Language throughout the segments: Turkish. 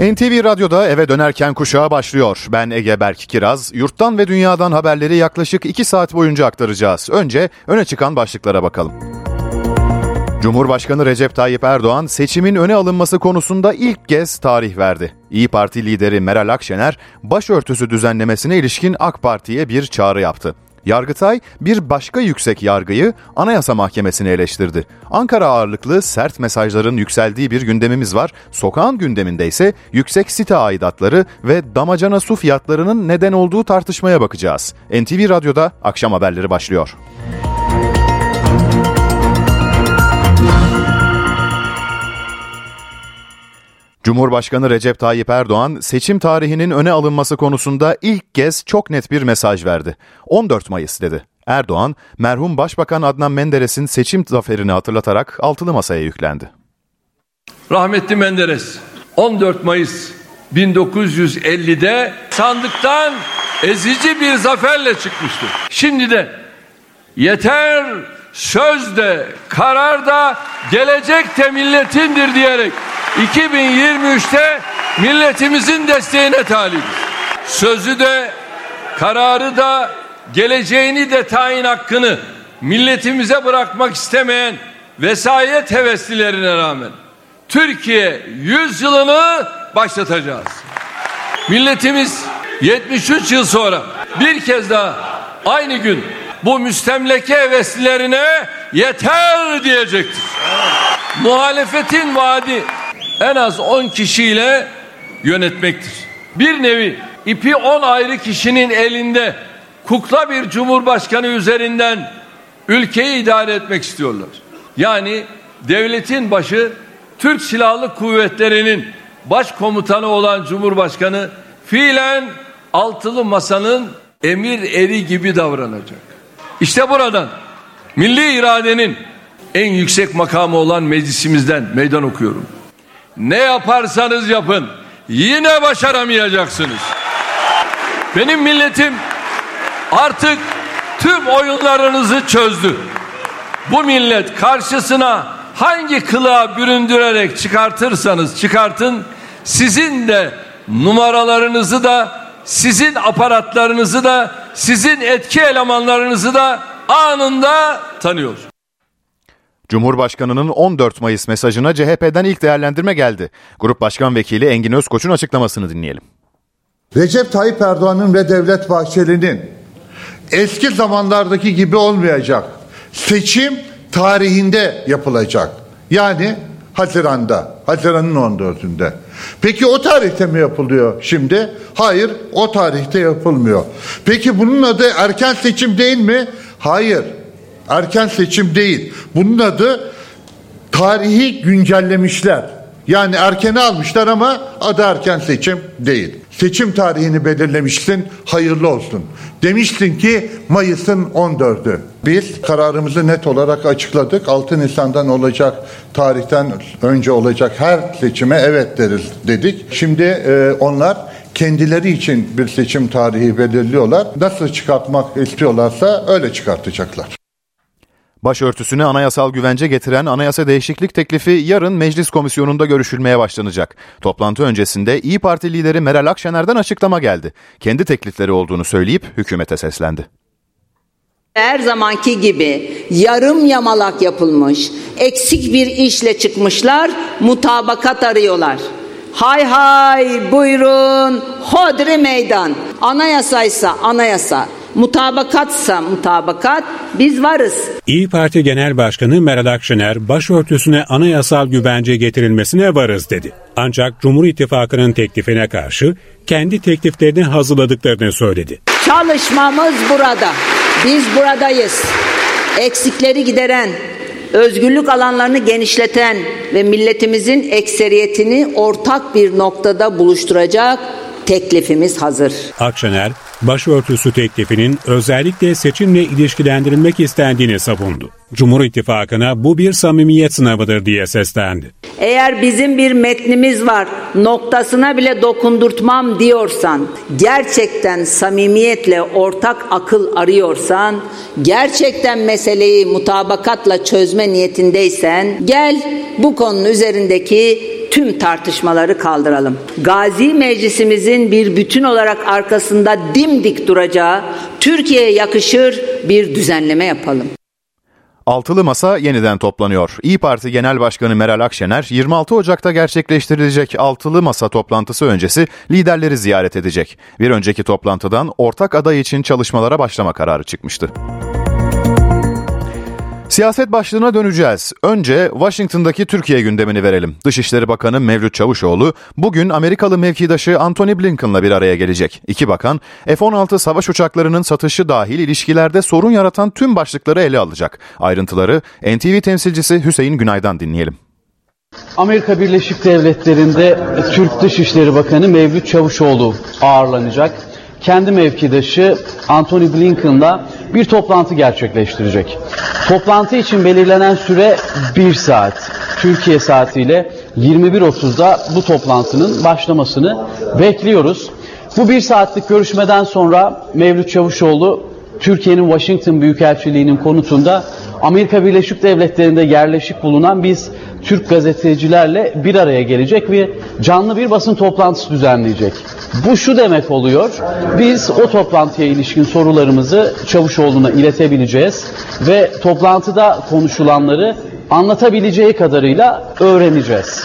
NTV Radyo'da eve dönerken kuşağa başlıyor. Ben Ege Berk Kiraz. Yurttan ve dünyadan haberleri yaklaşık 2 saat boyunca aktaracağız. Önce öne çıkan başlıklara bakalım. Cumhurbaşkanı Recep Tayyip Erdoğan seçimin öne alınması konusunda ilk kez tarih verdi. İyi Parti lideri Meral Akşener başörtüsü düzenlemesine ilişkin AK Parti'ye bir çağrı yaptı. Yargıtay bir başka yüksek yargıyı Anayasa Mahkemesi'ni eleştirdi. Ankara ağırlıklı sert mesajların yükseldiği bir gündemimiz var. Sokağın gündeminde ise yüksek site aidatları ve damacana su fiyatlarının neden olduğu tartışmaya bakacağız. NTV Radyo'da akşam haberleri başlıyor. Cumhurbaşkanı Recep Tayyip Erdoğan seçim tarihinin öne alınması konusunda ilk kez çok net bir mesaj verdi. 14 Mayıs dedi. Erdoğan, merhum Başbakan Adnan Menderes'in seçim zaferini hatırlatarak altılı masaya yüklendi. Rahmetli Menderes 14 Mayıs 1950'de sandıktan ezici bir zaferle çıkmıştı. Şimdi de yeter söz de karar da gelecek de milletindir diyerek 2023'te milletimizin desteğine talibiz. Sözü de kararı da geleceğini de tayin hakkını milletimize bırakmak istemeyen vesayet heveslilerine rağmen Türkiye 100 yılını başlatacağız. Milletimiz 73 yıl sonra bir kez daha aynı gün bu müstemleke heveslilerine yeter diyecektir. Muhalefetin vaadi en az 10 kişiyle yönetmektir. Bir nevi ipi 10 ayrı kişinin elinde kukla bir cumhurbaşkanı üzerinden ülkeyi idare etmek istiyorlar. Yani devletin başı Türk Silahlı Kuvvetleri'nin başkomutanı olan Cumhurbaşkanı fiilen altılı masanın emir eri gibi davranacak. İşte buradan milli iradenin en yüksek makamı olan meclisimizden meydan okuyorum. Ne yaparsanız yapın yine başaramayacaksınız. Benim milletim artık tüm oyunlarınızı çözdü. Bu millet karşısına hangi kılığa büründürerek çıkartırsanız çıkartın sizin de numaralarınızı da sizin aparatlarınızı da sizin etki elemanlarınızı da anında tanıyor. Cumhurbaşkanının 14 Mayıs mesajına CHP'den ilk değerlendirme geldi. Grup Başkan Vekili Engin Özkoç'un açıklamasını dinleyelim. Recep Tayyip Erdoğan'ın ve Devlet Bahçeli'nin eski zamanlardaki gibi olmayacak. Seçim tarihinde yapılacak. Yani Haziran'da, Haziran'ın 14'ünde. Peki o tarihte mi yapılıyor şimdi? Hayır, o tarihte yapılmıyor. Peki bunun adı erken seçim değil mi? Hayır. Erken seçim değil. Bunun adı tarihi güncellemişler. Yani erkene almışlar ama adı erken seçim değil. Seçim tarihini belirlemişsin, hayırlı olsun. Demiştin ki Mayıs'ın 14'ü. Biz kararımızı net olarak açıkladık. 6 Nisan'dan olacak tarihten önce olacak her seçime evet deriz dedik. Şimdi e, onlar kendileri için bir seçim tarihi belirliyorlar. Nasıl çıkartmak istiyorlarsa öyle çıkartacaklar. Başörtüsüne anayasal güvence getiren anayasa değişiklik teklifi yarın meclis komisyonunda görüşülmeye başlanacak. Toplantı öncesinde İyi Parti lideri Meral Akşener'den açıklama geldi. Kendi teklifleri olduğunu söyleyip hükümete seslendi. Her zamanki gibi yarım yamalak yapılmış, eksik bir işle çıkmışlar, mutabakat arıyorlar. Hay hay buyurun hodri meydan. Anayasaysa anayasa, mutabakatsa mutabakat biz varız. İyi Parti Genel Başkanı Meral Akşener başörtüsüne anayasal güvence getirilmesine varız dedi. Ancak Cumhur İttifakı'nın teklifine karşı kendi tekliflerini hazırladıklarını söyledi. Çalışmamız burada. Biz buradayız. Eksikleri gideren, özgürlük alanlarını genişleten ve milletimizin ekseriyetini ortak bir noktada buluşturacak teklifimiz hazır. Akşener, başörtüsü teklifinin özellikle seçimle ilişkilendirilmek istendiğini savundu. Cumhur İttifakı'na bu bir samimiyet sınavıdır diye seslendi. Eğer bizim bir metnimiz var noktasına bile dokundurtmam diyorsan, gerçekten samimiyetle ortak akıl arıyorsan, gerçekten meseleyi mutabakatla çözme niyetindeysen, gel bu konunun üzerindeki tüm tartışmaları kaldıralım. Gazi Meclisimizin bir bütün olarak arkasında dimdik duracağı Türkiye'ye yakışır bir düzenleme yapalım. Altılı Masa yeniden toplanıyor. İyi Parti Genel Başkanı Meral Akşener 26 Ocak'ta gerçekleştirilecek Altılı Masa toplantısı öncesi liderleri ziyaret edecek. Bir önceki toplantıdan ortak aday için çalışmalara başlama kararı çıkmıştı. Siyaset başlığına döneceğiz. Önce Washington'daki Türkiye gündemini verelim. Dışişleri Bakanı Mevlüt Çavuşoğlu bugün Amerikalı mevkidaşı Antony Blinken'la bir araya gelecek. İki bakan F-16 savaş uçaklarının satışı dahil ilişkilerde sorun yaratan tüm başlıkları ele alacak. Ayrıntıları NTV temsilcisi Hüseyin Günay'dan dinleyelim. Amerika Birleşik Devletleri'nde Türk Dışişleri Bakanı Mevlüt Çavuşoğlu ağırlanacak. Kendi mevkidaşı Antony Blinken'la bir toplantı gerçekleştirecek. Toplantı için belirlenen süre 1 saat. Türkiye saatiyle 21.30'da bu toplantının başlamasını bekliyoruz. Bu bir saatlik görüşmeden sonra Mevlüt Çavuşoğlu Türkiye'nin Washington Büyükelçiliği'nin konutunda Amerika Birleşik Devletleri'nde yerleşik bulunan biz Türk gazetecilerle bir araya gelecek ve canlı bir basın toplantısı düzenleyecek. Bu şu demek oluyor, biz o toplantıya ilişkin sorularımızı Çavuşoğlu'na iletebileceğiz ve toplantıda konuşulanları anlatabileceği kadarıyla öğreneceğiz.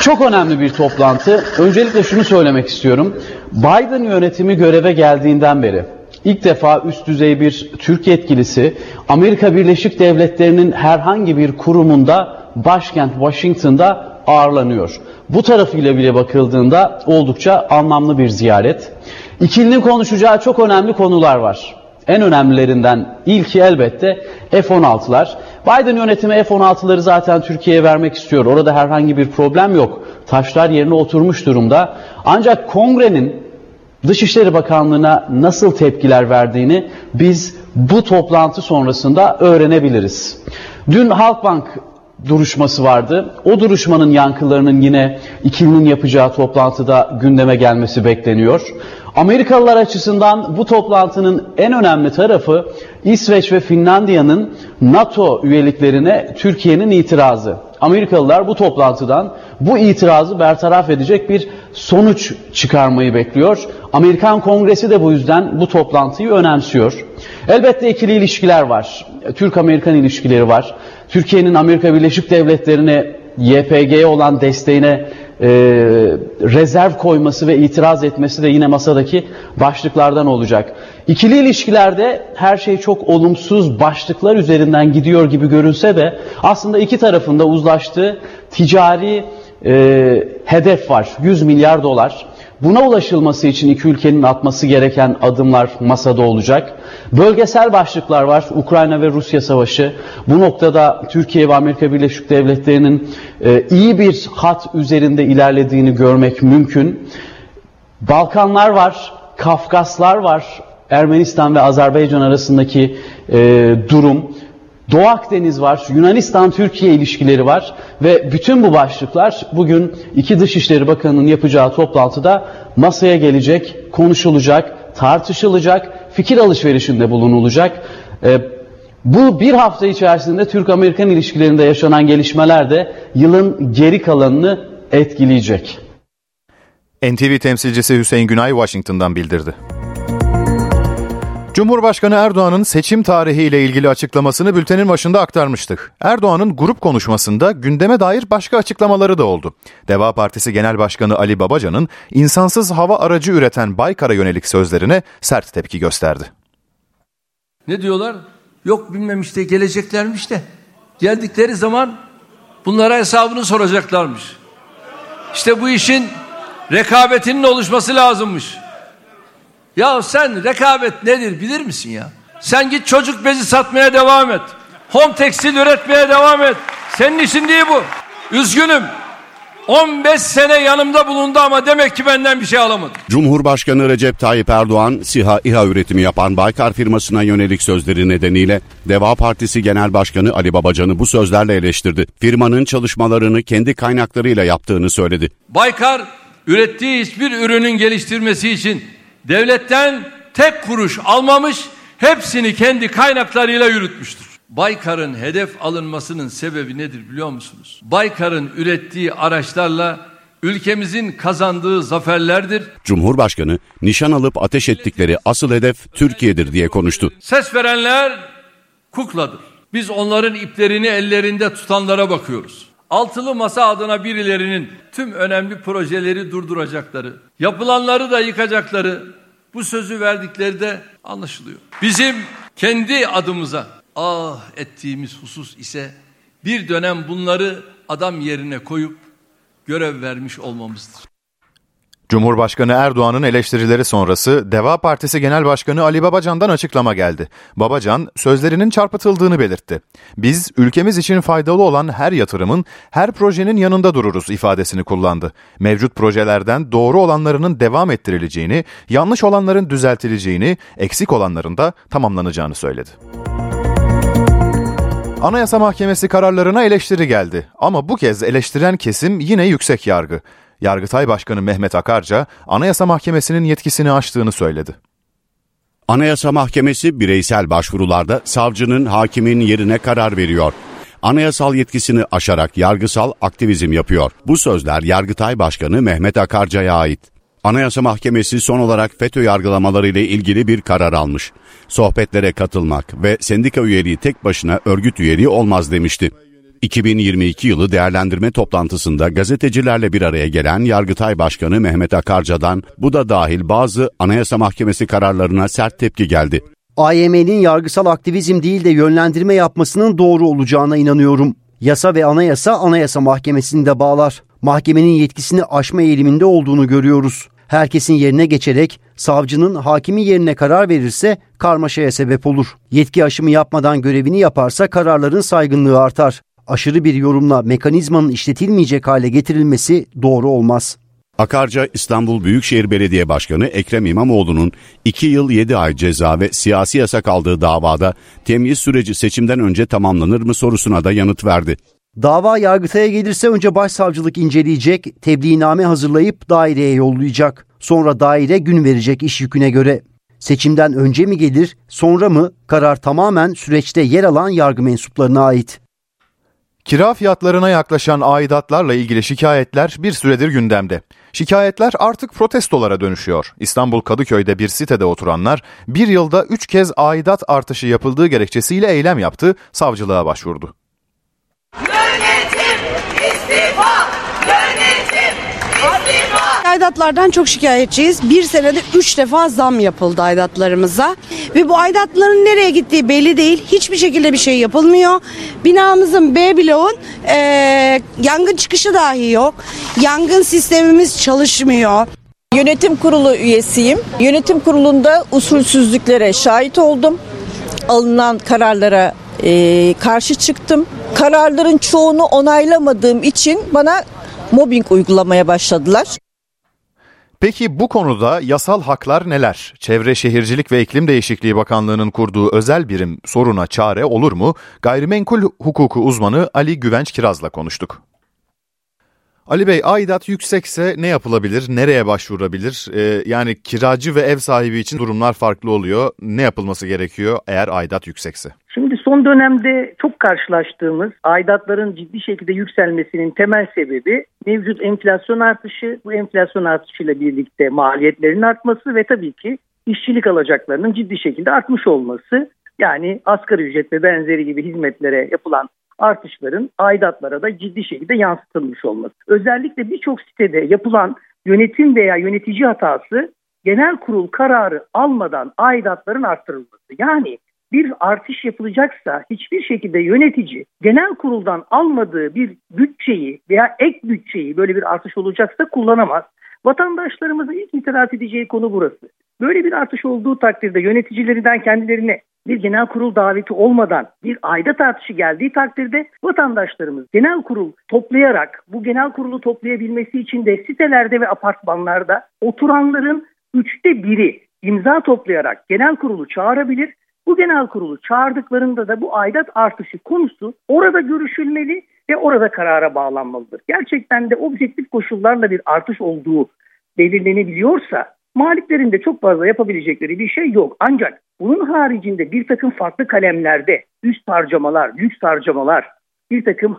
Çok önemli bir toplantı. Öncelikle şunu söylemek istiyorum. Biden yönetimi göreve geldiğinden beri ilk defa üst düzey bir Türk yetkilisi Amerika Birleşik Devletleri'nin herhangi bir kurumunda başkent Washington'da ağırlanıyor. Bu tarafıyla bile bakıldığında oldukça anlamlı bir ziyaret. İkilinin konuşacağı çok önemli konular var. En önemlilerinden ilki elbette F-16'lar. Biden yönetimi F-16'ları zaten Türkiye'ye vermek istiyor. Orada herhangi bir problem yok. Taşlar yerine oturmuş durumda. Ancak kongrenin Dışişleri Bakanlığı'na nasıl tepkiler verdiğini biz bu toplantı sonrasında öğrenebiliriz. Dün Halkbank duruşması vardı. O duruşmanın yankılarının yine ikilinin yapacağı toplantıda gündeme gelmesi bekleniyor. Amerikalılar açısından bu toplantının en önemli tarafı İsveç ve Finlandiya'nın NATO üyeliklerine Türkiye'nin itirazı. Amerikalılar bu toplantıdan bu itirazı bertaraf edecek bir sonuç çıkarmayı bekliyor. Amerikan Kongresi de bu yüzden bu toplantıyı önemsiyor. Elbette ikili ilişkiler var. Türk-Amerikan ilişkileri var. Türkiye'nin Amerika Birleşik Devletleri'ne YPG'ye olan desteğine e, rezerv koyması ve itiraz etmesi de yine masadaki başlıklardan olacak. İkili ilişkilerde her şey çok olumsuz başlıklar üzerinden gidiyor gibi görünse de aslında iki tarafında uzlaştığı ticari e, hedef var. 100 milyar dolar. Buna ulaşılması için iki ülkenin atması gereken adımlar masada olacak. Bölgesel başlıklar var. Ukrayna ve Rusya savaşı. Bu noktada Türkiye ve Amerika Birleşik Devletleri'nin e, iyi bir hat üzerinde ilerlediğini görmek mümkün. Balkanlar var, Kafkaslar var. Ermenistan ve Azerbaycan arasındaki e, durum. Doğu Akdeniz var, Yunanistan-Türkiye ilişkileri var ve bütün bu başlıklar bugün iki Dışişleri Bakanı'nın yapacağı toplantıda masaya gelecek, konuşulacak, tartışılacak, fikir alışverişinde bulunulacak. Ee, bu bir hafta içerisinde Türk-Amerikan ilişkilerinde yaşanan gelişmeler de yılın geri kalanını etkileyecek. NTV temsilcisi Hüseyin Günay Washington'dan bildirdi. Cumhurbaşkanı Erdoğan'ın seçim tarihi ile ilgili açıklamasını bültenin başında aktarmıştık. Erdoğan'ın grup konuşmasında gündeme dair başka açıklamaları da oldu. Deva Partisi Genel Başkanı Ali Babacan'ın insansız hava aracı üreten Baykar'a yönelik sözlerine sert tepki gösterdi. Ne diyorlar? Yok bilmem işte geleceklermiş de. Geldikleri zaman bunlara hesabını soracaklarmış. İşte bu işin rekabetinin oluşması lazımmış. Ya sen rekabet nedir bilir misin ya? Sen git çocuk bezi satmaya devam et. Home tekstil üretmeye devam et. Senin işin değil bu. Üzgünüm. 15 sene yanımda bulundu ama demek ki benden bir şey alamadı. Cumhurbaşkanı Recep Tayyip Erdoğan, SİHA İHA üretimi yapan Baykar firmasına yönelik sözleri nedeniyle Deva Partisi Genel Başkanı Ali Babacan'ı bu sözlerle eleştirdi. Firmanın çalışmalarını kendi kaynaklarıyla yaptığını söyledi. Baykar ürettiği hiçbir ürünün geliştirmesi için devletten tek kuruş almamış, hepsini kendi kaynaklarıyla yürütmüştür. Baykar'ın hedef alınmasının sebebi nedir biliyor musunuz? Baykar'ın ürettiği araçlarla ülkemizin kazandığı zaferlerdir. Cumhurbaşkanı nişan alıp ateş ettikleri asıl hedef Türkiye'dir diye konuştu. Ses verenler kukladır. Biz onların iplerini ellerinde tutanlara bakıyoruz. Altılı masa adına birilerinin tüm önemli projeleri durduracakları, yapılanları da yıkacakları bu sözü verdikleri de anlaşılıyor. Bizim kendi adımıza ah ettiğimiz husus ise bir dönem bunları adam yerine koyup görev vermiş olmamızdır. Cumhurbaşkanı Erdoğan'ın eleştirileri sonrası Deva Partisi Genel Başkanı Ali Babacan'dan açıklama geldi. Babacan sözlerinin çarpıtıldığını belirtti. Biz ülkemiz için faydalı olan her yatırımın, her projenin yanında dururuz ifadesini kullandı. Mevcut projelerden doğru olanlarının devam ettirileceğini, yanlış olanların düzeltileceğini, eksik olanların da tamamlanacağını söyledi. Anayasa Mahkemesi kararlarına eleştiri geldi ama bu kez eleştiren kesim yine yüksek yargı. Yargıtay Başkanı Mehmet Akarca, Anayasa Mahkemesi'nin yetkisini aştığını söyledi. Anayasa Mahkemesi bireysel başvurularda savcının hakimin yerine karar veriyor. Anayasal yetkisini aşarak yargısal aktivizm yapıyor. Bu sözler Yargıtay Başkanı Mehmet Akarca'ya ait. Anayasa Mahkemesi son olarak FETÖ yargılamaları ile ilgili bir karar almış. Sohbetlere katılmak ve sendika üyeliği tek başına örgüt üyeliği olmaz demişti. 2022 yılı değerlendirme toplantısında gazetecilerle bir araya gelen Yargıtay Başkanı Mehmet Akarca'dan bu da dahil bazı Anayasa Mahkemesi kararlarına sert tepki geldi. AYM'nin yargısal aktivizm değil de yönlendirme yapmasının doğru olacağına inanıyorum. Yasa ve anayasa anayasa mahkemesini de bağlar. Mahkemenin yetkisini aşma eğiliminde olduğunu görüyoruz. Herkesin yerine geçerek savcının hakimi yerine karar verirse karmaşaya sebep olur. Yetki aşımı yapmadan görevini yaparsa kararların saygınlığı artar aşırı bir yorumla mekanizmanın işletilmeyecek hale getirilmesi doğru olmaz. Akarca İstanbul Büyükşehir Belediye Başkanı Ekrem İmamoğlu'nun 2 yıl 7 ay ceza ve siyasi yasak aldığı davada temyiz süreci seçimden önce tamamlanır mı sorusuna da yanıt verdi. Dava yargıtaya gelirse önce başsavcılık inceleyecek, tebliğname hazırlayıp daireye yollayacak. Sonra daire gün verecek iş yüküne göre. Seçimden önce mi gelir, sonra mı karar tamamen süreçte yer alan yargı mensuplarına ait. Kira fiyatlarına yaklaşan aidatlarla ilgili şikayetler bir süredir gündemde. Şikayetler artık protestolara dönüşüyor. İstanbul Kadıköy'de bir sitede oturanlar bir yılda 3 kez aidat artışı yapıldığı gerekçesiyle eylem yaptı, savcılığa başvurdu. Yönetim istifa! Yönetim istifa! Aidatlardan çok şikayetçiyiz. Bir senede üç defa zam yapıldı aidatlarımıza. Ve bu aidatların nereye gittiği belli değil. Hiçbir şekilde bir şey yapılmıyor. Binamızın B bloğun e, yangın çıkışı dahi yok. Yangın sistemimiz çalışmıyor. Yönetim kurulu üyesiyim. Yönetim kurulunda usulsüzlüklere şahit oldum. Alınan kararlara e, karşı çıktım. Kararların çoğunu onaylamadığım için bana mobbing uygulamaya başladılar. Peki bu konuda yasal haklar neler? Çevre Şehircilik ve İklim Değişikliği Bakanlığı'nın kurduğu özel birim soruna çare olur mu? Gayrimenkul hukuku uzmanı Ali Güvenç Kiraz'la konuştuk. Ali Bey aidat yüksekse ne yapılabilir, nereye başvurabilir? Ee, yani kiracı ve ev sahibi için durumlar farklı oluyor. Ne yapılması gerekiyor eğer aidat yüksekse? Şimdi son dönemde çok karşılaştığımız aidatların ciddi şekilde yükselmesinin temel sebebi mevcut enflasyon artışı, bu enflasyon artışıyla birlikte maliyetlerin artması ve tabii ki işçilik alacaklarının ciddi şekilde artmış olması. Yani asgari ücret ve benzeri gibi hizmetlere yapılan artışların aidatlara da ciddi şekilde yansıtılmış olması. Özellikle birçok sitede yapılan yönetim veya yönetici hatası genel kurul kararı almadan aidatların arttırılması. Yani bir artış yapılacaksa hiçbir şekilde yönetici genel kuruldan almadığı bir bütçeyi veya ek bütçeyi böyle bir artış olacaksa kullanamaz. Vatandaşlarımızın ilk itiraz edeceği konu burası. Böyle bir artış olduğu takdirde yöneticilerinden kendilerine bir genel kurul daveti olmadan bir aidat artışı geldiği takdirde vatandaşlarımız genel kurul toplayarak bu genel kurulu toplayabilmesi için de sitelerde ve apartmanlarda oturanların üçte biri imza toplayarak genel kurulu çağırabilir. Bu genel kurulu çağırdıklarında da bu aidat artışı konusu orada görüşülmeli ve orada karara bağlanmalıdır. Gerçekten de objektif koşullarla bir artış olduğu belirlenebiliyorsa maliklerin de çok fazla yapabilecekleri bir şey yok. Ancak Bunun haricinde bir takım farklı kalemlerde üst harcamalar, lüks harcamalar, bir takım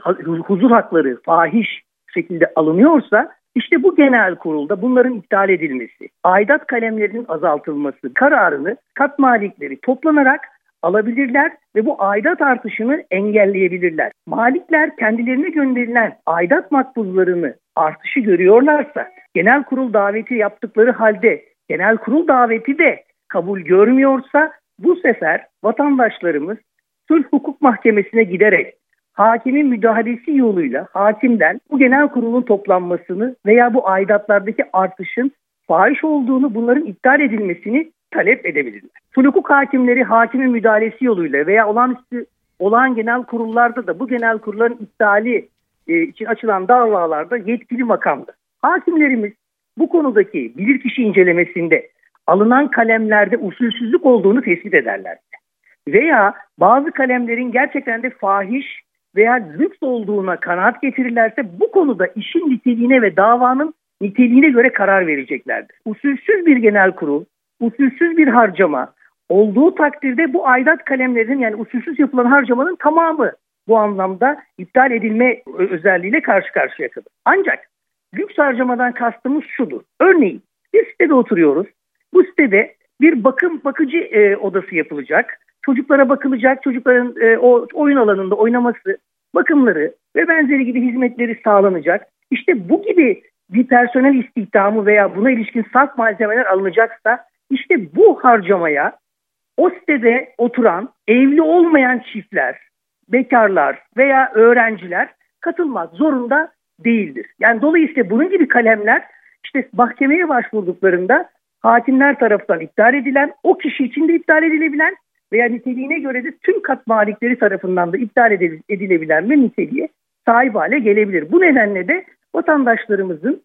huzur hakları fahiş şekilde alınıyorsa işte bu genel kurulda bunların iptal edilmesi, aidat kalemlerinin azaltılması kararını kat malikleri toplanarak alabilirler ve bu aidat artışını engelleyebilirler. Malikler kendilerine gönderilen aidat makbuzlarını artışı görüyorlarsa genel kurul daveti yaptıkları halde genel kurul daveti de kabul görmüyorsa bu sefer vatandaşlarımız sulh hukuk mahkemesine giderek hakimin müdahalesi yoluyla hakimden bu genel kurulun toplanmasını veya bu aidatlardaki artışın fahiş olduğunu bunların iptal edilmesini talep edebilirler. Hukuk hakimleri hakimin müdahalesi yoluyla veya olağanüstü olağan genel kurullarda da bu genel kurulların iptali e, için açılan davalarda yetkili makamdır. Hakimlerimiz bu konudaki bilirkişi incelemesinde alınan kalemlerde usulsüzlük olduğunu tespit ederler. Veya bazı kalemlerin gerçekten de fahiş veya lüks olduğuna kanaat getirirlerse bu konuda işin niteliğine ve davanın niteliğine göre karar vereceklerdir. Usulsüz bir genel kurul, usulsüz bir harcama olduğu takdirde bu aidat kalemlerinin yani usulsüz yapılan harcamanın tamamı bu anlamda iptal edilme özelliğiyle karşı karşıya kalır. Ancak lüks harcamadan kastımız şudur. Örneğin bir sitede oturuyoruz. Bu sitede bir bakım bakıcı e, odası yapılacak. Çocuklara bakılacak, çocukların e, o oyun alanında oynaması, bakımları ve benzeri gibi hizmetleri sağlanacak. İşte bu gibi bir personel istihdamı veya buna ilişkin saf malzemeler alınacaksa işte bu harcamaya o sitede oturan evli olmayan çiftler, bekarlar veya öğrenciler katılmak zorunda değildir. Yani dolayısıyla bunun gibi kalemler işte mahkemeye başvurduklarında hakimler tarafından iptal edilen, o kişi için de iptal edilebilen veya niteliğine göre de tüm kat malikleri tarafından da iptal edilebilen bir niteliğe sahip hale gelebilir. Bu nedenle de vatandaşlarımızın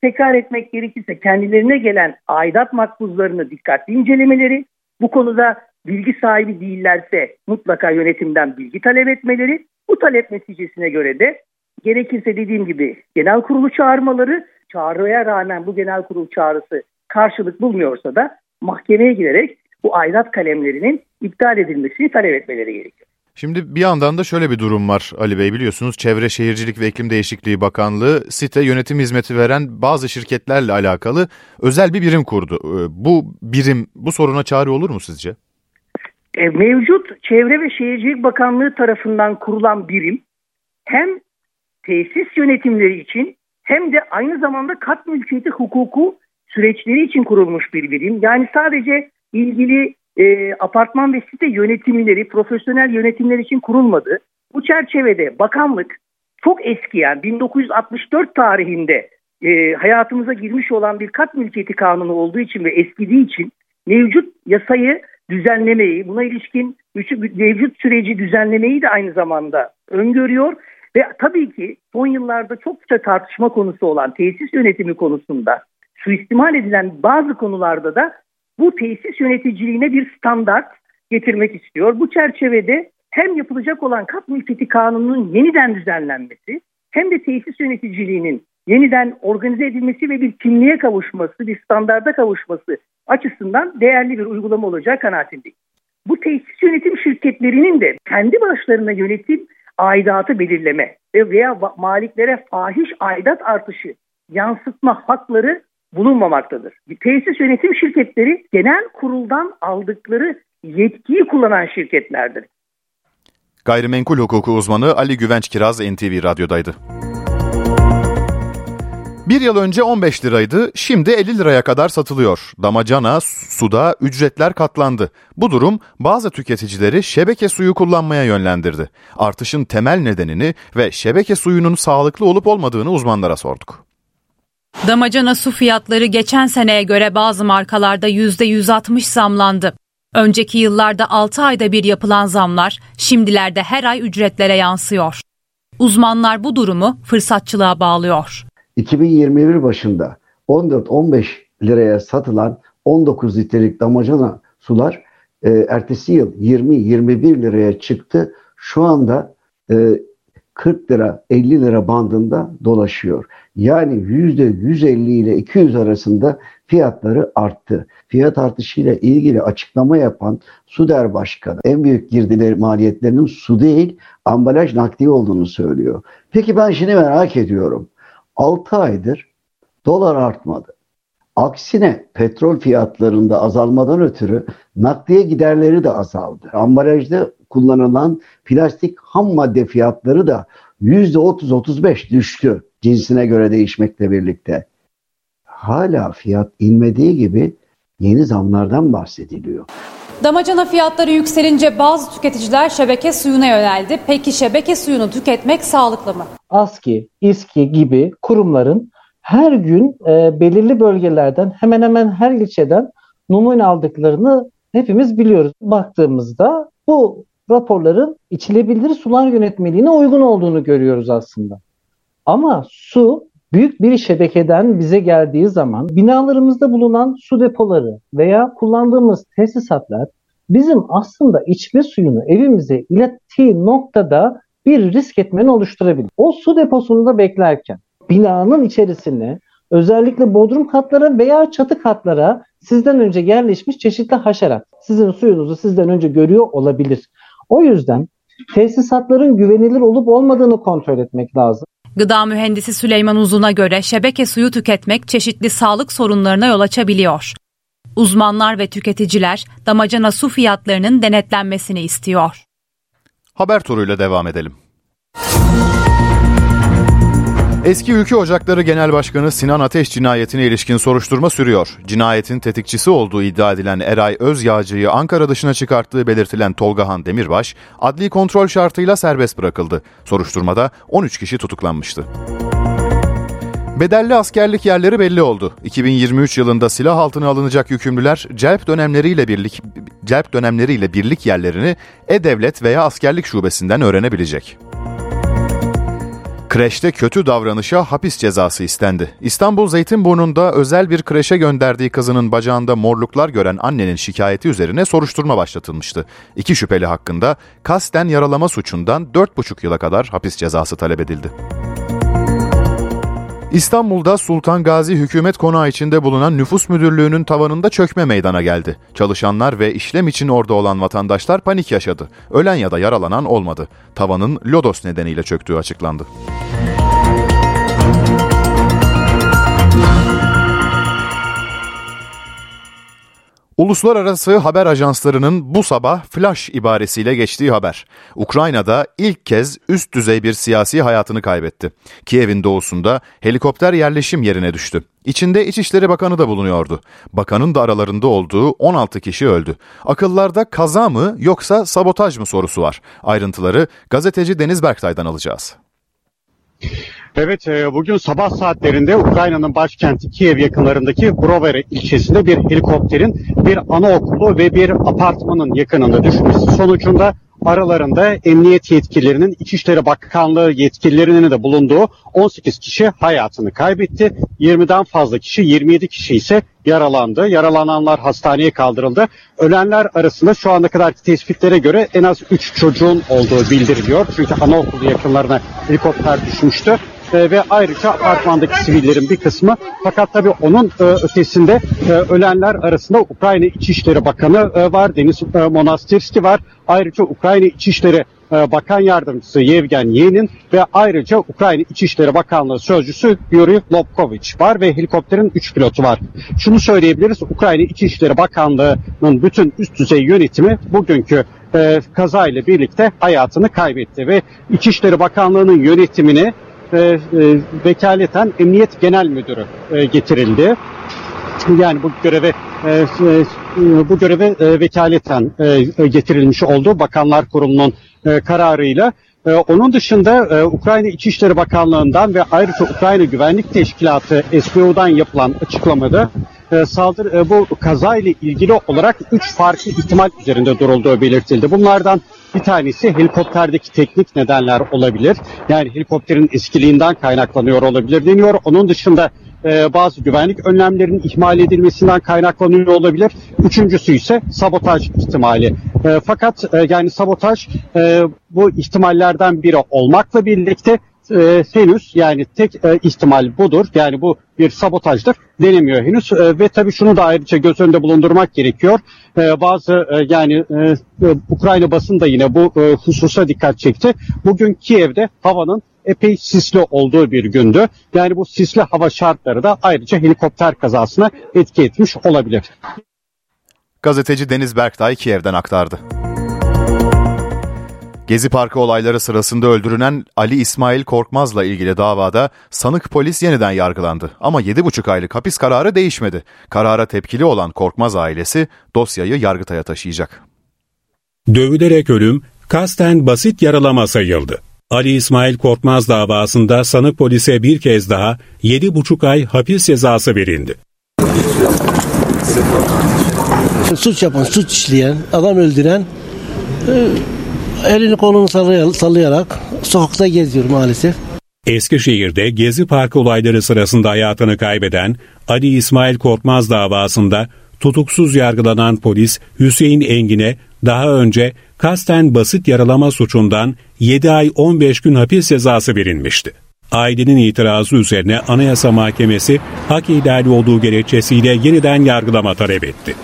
tekrar etmek gerekirse kendilerine gelen aidat makbuzlarını dikkatli incelemeleri, bu konuda bilgi sahibi değillerse mutlaka yönetimden bilgi talep etmeleri, bu talep neticesine göre de gerekirse dediğim gibi genel kurulu çağırmaları, çağrıya rağmen bu genel kurul çağrısı karşılık bulmuyorsa da mahkemeye giderek bu aidat kalemlerinin iptal edilmesini talep etmeleri gerekiyor. Şimdi bir yandan da şöyle bir durum var Ali Bey biliyorsunuz Çevre Şehircilik ve İklim Değişikliği Bakanlığı site yönetim hizmeti veren bazı şirketlerle alakalı özel bir birim kurdu. Ee, bu birim bu soruna çare olur mu sizce? E, mevcut Çevre ve Şehircilik Bakanlığı tarafından kurulan birim hem tesis yönetimleri için hem de aynı zamanda kat mülkiyeti hukuku süreçleri için kurulmuş bir birim. Yani sadece ilgili e, apartman ve site yönetimleri, profesyonel yönetimler için kurulmadı. Bu çerçevede bakanlık çok eski yani 1964 tarihinde e, hayatımıza girmiş olan bir kat mülkiyeti kanunu olduğu için ve eskidiği için mevcut yasayı düzenlemeyi, buna ilişkin mevcut süreci düzenlemeyi de aynı zamanda öngörüyor. Ve tabii ki son yıllarda çokça tartışma konusu olan tesis yönetimi konusunda suistimal edilen bazı konularda da bu tesis yöneticiliğine bir standart getirmek istiyor. Bu çerçevede hem yapılacak olan kat mülkiyeti kanununun yeniden düzenlenmesi hem de tesis yöneticiliğinin yeniden organize edilmesi ve bir kimliğe kavuşması, bir standarda kavuşması açısından değerli bir uygulama olacağı kanaatindeyim. Bu tesis yönetim şirketlerinin de kendi başlarına yönetim aidatı belirleme veya maliklere fahiş aidat artışı yansıtma hakları bulunmamaktadır. Tesis yönetim şirketleri genel kuruldan aldıkları yetkiyi kullanan şirketlerdir. Gayrimenkul hukuku uzmanı Ali Güvenç Kiraz NTV Radyo'daydı. Bir yıl önce 15 liraydı, şimdi 50 liraya kadar satılıyor. Damacana, suda ücretler katlandı. Bu durum bazı tüketicileri şebeke suyu kullanmaya yönlendirdi. Artışın temel nedenini ve şebeke suyunun sağlıklı olup olmadığını uzmanlara sorduk. Damacana su fiyatları geçen seneye göre bazı markalarda %160 zamlandı. Önceki yıllarda 6 ayda bir yapılan zamlar şimdilerde her ay ücretlere yansıyor. Uzmanlar bu durumu fırsatçılığa bağlıyor. 2021 başında 14-15 liraya satılan 19 litrelik damacana sular e, ertesi yıl 20-21 liraya çıktı. Şu anda e, 40 lira 50 lira bandında dolaşıyor. Yani %150 ile 200 arasında fiyatları arttı. Fiyat artışıyla ilgili açıklama yapan Suder Başkanı en büyük girdileri maliyetlerinin su değil ambalaj nakliye olduğunu söylüyor. Peki ben şimdi merak ediyorum. 6 aydır dolar artmadı. Aksine petrol fiyatlarında azalmadan ötürü nakliye giderleri de azaldı. Ambalajda kullanılan plastik ham madde fiyatları da %30-35 düştü cinsine göre değişmekle birlikte. Hala fiyat inmediği gibi yeni zamlardan bahsediliyor. Damacana fiyatları yükselince bazı tüketiciler şebeke suyuna yöneldi. Peki şebeke suyunu tüketmek sağlıklı mı? ASKİ, İSKİ gibi kurumların her gün e, belirli bölgelerden hemen hemen her ilçeden numune aldıklarını hepimiz biliyoruz. Baktığımızda bu raporların içilebilir sular yönetmeliğine uygun olduğunu görüyoruz aslında. Ama su büyük bir şebekeden bize geldiği zaman binalarımızda bulunan su depoları veya kullandığımız tesisatlar bizim aslında içme suyunu evimize ilettiği noktada bir risk etmeni oluşturabilir. O su deposunda beklerken binanın içerisine özellikle bodrum katlara veya çatı katlara sizden önce yerleşmiş çeşitli haşerat sizin suyunuzu sizden önce görüyor olabilir. O yüzden tesisatların güvenilir olup olmadığını kontrol etmek lazım. Gıda mühendisi Süleyman Uzun'a göre şebeke suyu tüketmek çeşitli sağlık sorunlarına yol açabiliyor. Uzmanlar ve tüketiciler damacana su fiyatlarının denetlenmesini istiyor. Haber turuyla devam edelim. Eski Ülke Ocakları Genel Başkanı Sinan Ateş cinayetine ilişkin soruşturma sürüyor. Cinayetin tetikçisi olduğu iddia edilen Eray Özyağcı'yı Ankara dışına çıkarttığı belirtilen Tolgahan Demirbaş, adli kontrol şartıyla serbest bırakıldı. Soruşturmada 13 kişi tutuklanmıştı. Bedelli askerlik yerleri belli oldu. 2023 yılında silah altına alınacak yükümlüler celp dönemleriyle birlik celp dönemleriyle birlik yerlerini e-devlet veya askerlik şubesinden öğrenebilecek. Kreşte kötü davranışa hapis cezası istendi. İstanbul Zeytinburnu'nda özel bir kreşe gönderdiği kızının bacağında morluklar gören annenin şikayeti üzerine soruşturma başlatılmıştı. İki şüpheli hakkında kasten yaralama suçundan 4,5 yıla kadar hapis cezası talep edildi. İstanbul'da Sultan Gazi Hükümet Konağı içinde bulunan nüfus müdürlüğünün tavanında çökme meydana geldi. Çalışanlar ve işlem için orada olan vatandaşlar panik yaşadı. Ölen ya da yaralanan olmadı. Tavanın lodos nedeniyle çöktüğü açıklandı. Uluslararası haber ajanslarının bu sabah flash ibaresiyle geçtiği haber. Ukrayna'da ilk kez üst düzey bir siyasi hayatını kaybetti. Kiev'in doğusunda helikopter yerleşim yerine düştü. İçinde İçişleri Bakanı da bulunuyordu. Bakanın da aralarında olduğu 16 kişi öldü. Akıllarda kaza mı yoksa sabotaj mı sorusu var. Ayrıntıları gazeteci Deniz Berktay'dan alacağız. Evet e, bugün sabah saatlerinde Ukrayna'nın başkenti Kiev yakınlarındaki Brovere ilçesinde bir helikopterin bir anaokulu ve bir apartmanın yakınında düşmesi sonucunda aralarında emniyet yetkililerinin İçişleri Bakanlığı yetkililerinin de bulunduğu 18 kişi hayatını kaybetti. 20'den fazla kişi 27 kişi ise yaralandı. Yaralananlar hastaneye kaldırıldı. Ölenler arasında şu ana kadarki tespitlere göre en az 3 çocuğun olduğu bildiriliyor. Çünkü anaokulu yakınlarına helikopter düşmüştü e, ve ayrıca apartmandaki sivillerin bir kısmı. Fakat tabii onun e, ötesinde e, ölenler arasında Ukrayna İçişleri Bakanı e, var, Deniz e, Monastirski var. Ayrıca Ukrayna İçişleri Bakan Yardımcısı Yevgen Yenin ve ayrıca Ukrayna İçişleri Bakanlığı Sözcüsü Yuri Lobkovich var ve helikopterin 3 pilotu var. Şunu söyleyebiliriz, Ukrayna İçişleri Bakanlığı'nın bütün üst düzey yönetimi bugünkü e, kaza ile birlikte hayatını kaybetti ve İçişleri Bakanlığı'nın yönetimini e, e, vekaleten Emniyet Genel Müdürü e, getirildi. Yani bu göreve e, e, bu göreve e, vekaleten e, getirilmiş oldu Bakanlar Kurulu'nun e, kararıyla. E, onun dışında e, Ukrayna İçişleri Bakanlığı'ndan ve ayrıca Ukrayna Güvenlik Teşkilatı SBU'dan yapılan açıklamada e, saldırı e, bu kaza ile ilgili olarak 3 farklı ihtimal üzerinde durulduğu belirtildi. Bunlardan bir tanesi helikopterdeki teknik nedenler olabilir. Yani helikopterin eskiliğinden kaynaklanıyor olabilir deniyor. Onun dışında e, bazı güvenlik önlemlerinin ihmal edilmesinden kaynaklanıyor olabilir. Üçüncüsü ise sabotaj ihtimali. E, fakat e, yani sabotaj bu ihtimallerden biri olmakla birlikte e, henüz yani tek e, ihtimal budur. Yani bu bir sabotajdır denemiyor henüz e, ve tabii şunu da ayrıca göz önünde bulundurmak gerekiyor. E, bazı e, yani e, Ukrayna basın da yine bu e, hususa dikkat çekti. Bugün Kiev'de havanın epey sisli olduğu bir gündü. Yani bu sisli hava şartları da ayrıca helikopter kazasına etki etmiş olabilir. Gazeteci Deniz Berktay Kiev'den aktardı. Gezi Parkı olayları sırasında öldürülen Ali İsmail Korkmaz'la ilgili davada sanık polis yeniden yargılandı. Ama 7,5 aylık hapis kararı değişmedi. Karara tepkili olan Korkmaz ailesi dosyayı Yargıtay'a taşıyacak. Dövülerek ölüm kasten basit yaralama sayıldı. Ali İsmail Korkmaz davasında sanık polise bir kez daha 7,5 ay hapis cezası verildi. Suç yapan, suç işleyen, adam öldüren elini kolunu sallayarak sokakta geziyor maalesef. Eskişehir'de Gezi Parkı olayları sırasında hayatını kaybeden Ali İsmail Korkmaz davasında tutuksuz yargılanan polis Hüseyin Engin'e daha önce kasten basit yaralama suçundan 7 ay 15 gün hapis cezası verilmişti. Ailenin itirazı üzerine Anayasa Mahkemesi hak ihlali olduğu gerekçesiyle yeniden yargılama talep etti.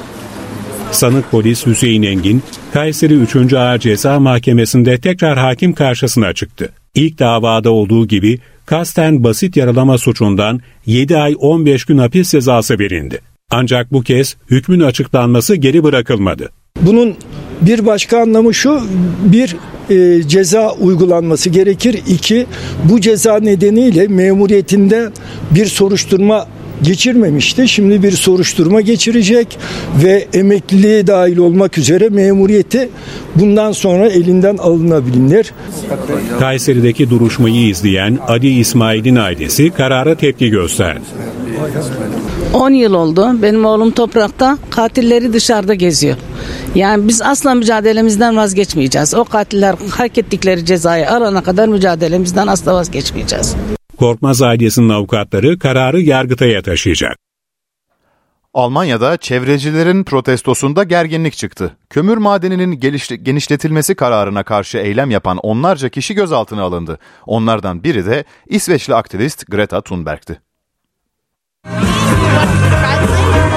Sanık polis Hüseyin Engin, Kayseri 3. Ağır Ceza Mahkemesi'nde tekrar hakim karşısına çıktı. İlk davada olduğu gibi kasten basit yaralama suçundan 7 ay 15 gün hapis cezası verildi. Ancak bu kez hükmün açıklanması geri bırakılmadı. Bunun bir başka anlamı şu, bir e, ceza uygulanması gerekir. İki, bu ceza nedeniyle memuriyetinde bir soruşturma geçirmemişti. Şimdi bir soruşturma geçirecek ve emekliliğe dahil olmak üzere memuriyeti bundan sonra elinden alınabilir. Kayseri'deki duruşmayı izleyen Ali İsmail'in ailesi karara tepki gösterdi. 10 yıl oldu. Benim oğlum toprakta, katilleri dışarıda geziyor. Yani biz asla mücadelemizden vazgeçmeyeceğiz. O katiller hak ettikleri cezayı alana kadar mücadelemizden asla vazgeçmeyeceğiz. Korkmaz ailesinin avukatları kararı Yargıtay'a taşıyacak. Almanya'da çevrecilerin protestosunda gerginlik çıktı. Kömür madeninin genişletilmesi kararına karşı eylem yapan onlarca kişi gözaltına alındı. Onlardan biri de İsveçli aktivist Greta Thunberg'ti.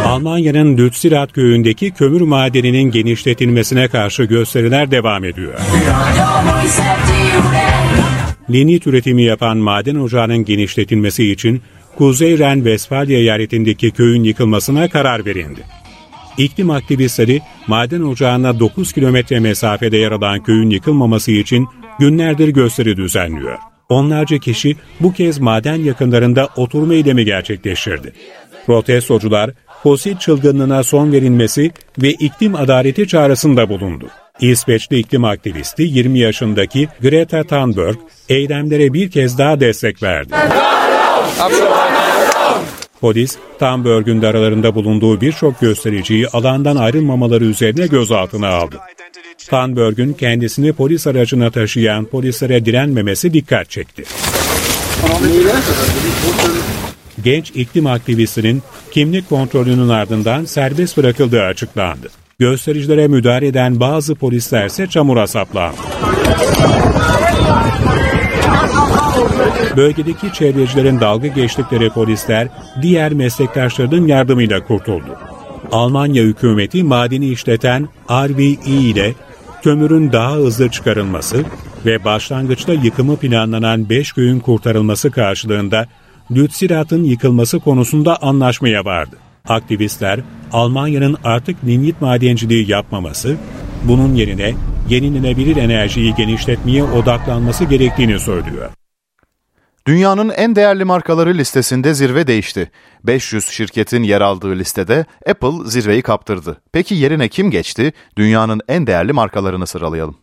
Almanya'nın Lützerath köyündeki kömür madeninin genişletilmesine karşı gösteriler devam ediyor. Lignit üretimi yapan maden ocağının genişletilmesi için Kuzey Ren-Vesfalya eyaletindeki köyün yıkılmasına karar verildi. İklim aktivistleri maden ocağına 9 kilometre mesafede yer alan köyün yıkılmaması için günlerdir gösteri düzenliyor. Onlarca kişi bu kez maden yakınlarında oturma eylemi gerçekleştirdi. Protestocular fosil çılgınlığına son verilmesi ve iklim adaleti çağrısında bulundu. İsveçli iklim aktivisti 20 yaşındaki Greta Thunberg eylemlere bir kez daha destek verdi. Polis, Thunberg'ün de aralarında bulunduğu birçok göstericiyi alandan ayrılmamaları üzerine gözaltına aldı. Thunberg'ün kendisini polis aracına taşıyan polislere direnmemesi dikkat çekti. Genç iklim aktivistinin kimlik kontrolünün ardından serbest bırakıldığı açıklandı. Göstericilere müdahale eden bazı polisler ise çamura saplandı. Bölgedeki çevrecilerin dalga geçtikleri polisler diğer meslektaşlarının yardımıyla kurtuldu. Almanya hükümeti madeni işleten RVE ile kömürün daha hızlı çıkarılması ve başlangıçta yıkımı planlanan 5 köyün kurtarılması karşılığında Lützerath'ın yıkılması konusunda anlaşmaya vardı. Aktivistler Almanya'nın artık lignit madenciliği yapmaması, bunun yerine yenilenebilir enerjiyi genişletmeye odaklanması gerektiğini söylüyor. Dünyanın en değerli markaları listesinde zirve değişti. 500 şirketin yer aldığı listede Apple zirveyi kaptırdı. Peki yerine kim geçti? Dünyanın en değerli markalarını sıralayalım.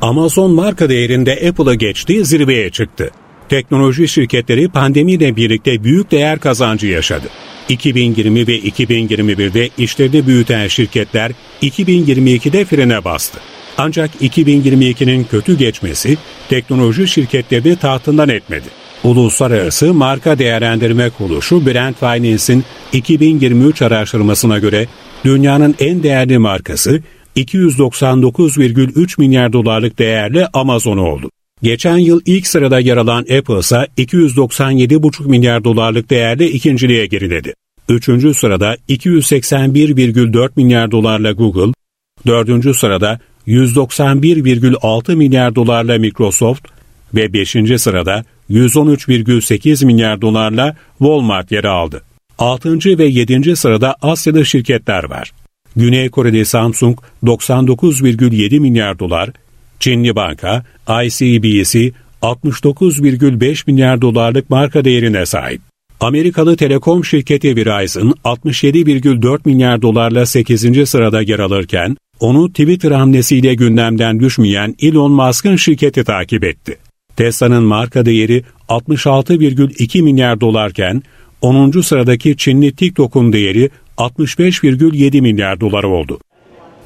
Amazon marka değerinde Apple'a geçti, zirveye çıktı. Teknoloji şirketleri pandemiyle birlikte büyük değer kazancı yaşadı. 2020 ve 2021'de işlerini büyüten şirketler 2022'de frene bastı. Ancak 2022'nin kötü geçmesi teknoloji şirketlerini tahtından etmedi. Uluslararası Marka Değerlendirme Kuruluşu Brand Finance'in 2023 araştırmasına göre dünyanın en değerli markası 299,3 milyar dolarlık değerli Amazon oldu. Geçen yıl ilk sırada yer alan Apple ise 297,5 milyar dolarlık değerle ikinciliğe geriledi. Üçüncü sırada 281,4 milyar dolarla Google, dördüncü sırada 191,6 milyar dolarla Microsoft ve 5. sırada 113,8 milyar dolarla Walmart yer aldı. 6. ve 7. sırada Asyalı şirketler var. Güney Kore'de Samsung 99,7 milyar dolar, Çinli banka ICBC 69,5 milyar dolarlık marka değerine sahip. Amerikalı telekom şirketi Verizon 67,4 milyar dolarla 8. sırada yer alırken onu Twitter hamlesiyle gündemden düşmeyen Elon Musk'ın şirketi takip etti. Tesla'nın marka değeri 66,2 milyar dolarken 10. sıradaki Çinli TikTok'un değeri 65,7 milyar dolar oldu.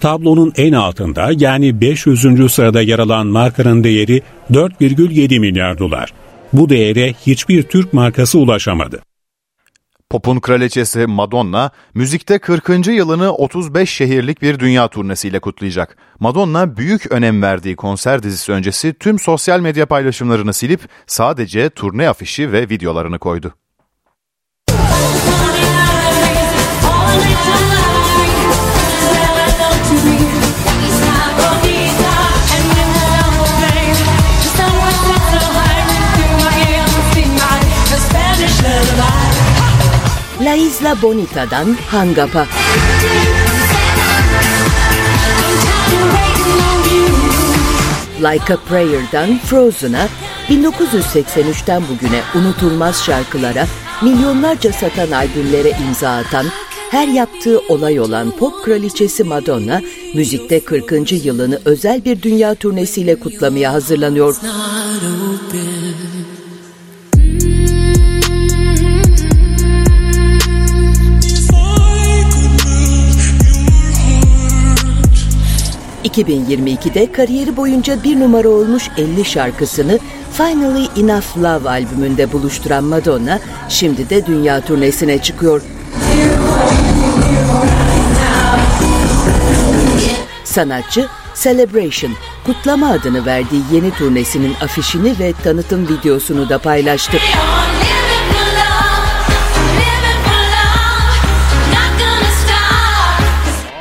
Tablonun en altında yani 500. sırada yer alan markanın değeri 4,7 milyar dolar. Bu değere hiçbir Türk markası ulaşamadı. Pop'un kraliçesi Madonna, müzikte 40. yılını 35 şehirlik bir dünya turnesiyle kutlayacak. Madonna büyük önem verdiği konser dizisi öncesi tüm sosyal medya paylaşımlarını silip sadece turne afişi ve videolarını koydu. La Isla Bonita'dan Hangapa. Like a Prayer'dan Frozen'a, 1983'ten bugüne unutulmaz şarkılara, milyonlarca satan albümlere imza atan, her yaptığı olay olan pop kraliçesi Madonna, müzikte 40. yılını özel bir dünya turnesiyle kutlamaya hazırlanıyor. 2022'de kariyeri boyunca bir numara olmuş 50 şarkısını Finally Enough Love albümünde buluşturan Madonna şimdi de dünya turnesine çıkıyor. Sanatçı Celebration, kutlama adını verdiği yeni turnesinin afişini ve tanıtım videosunu da paylaştı.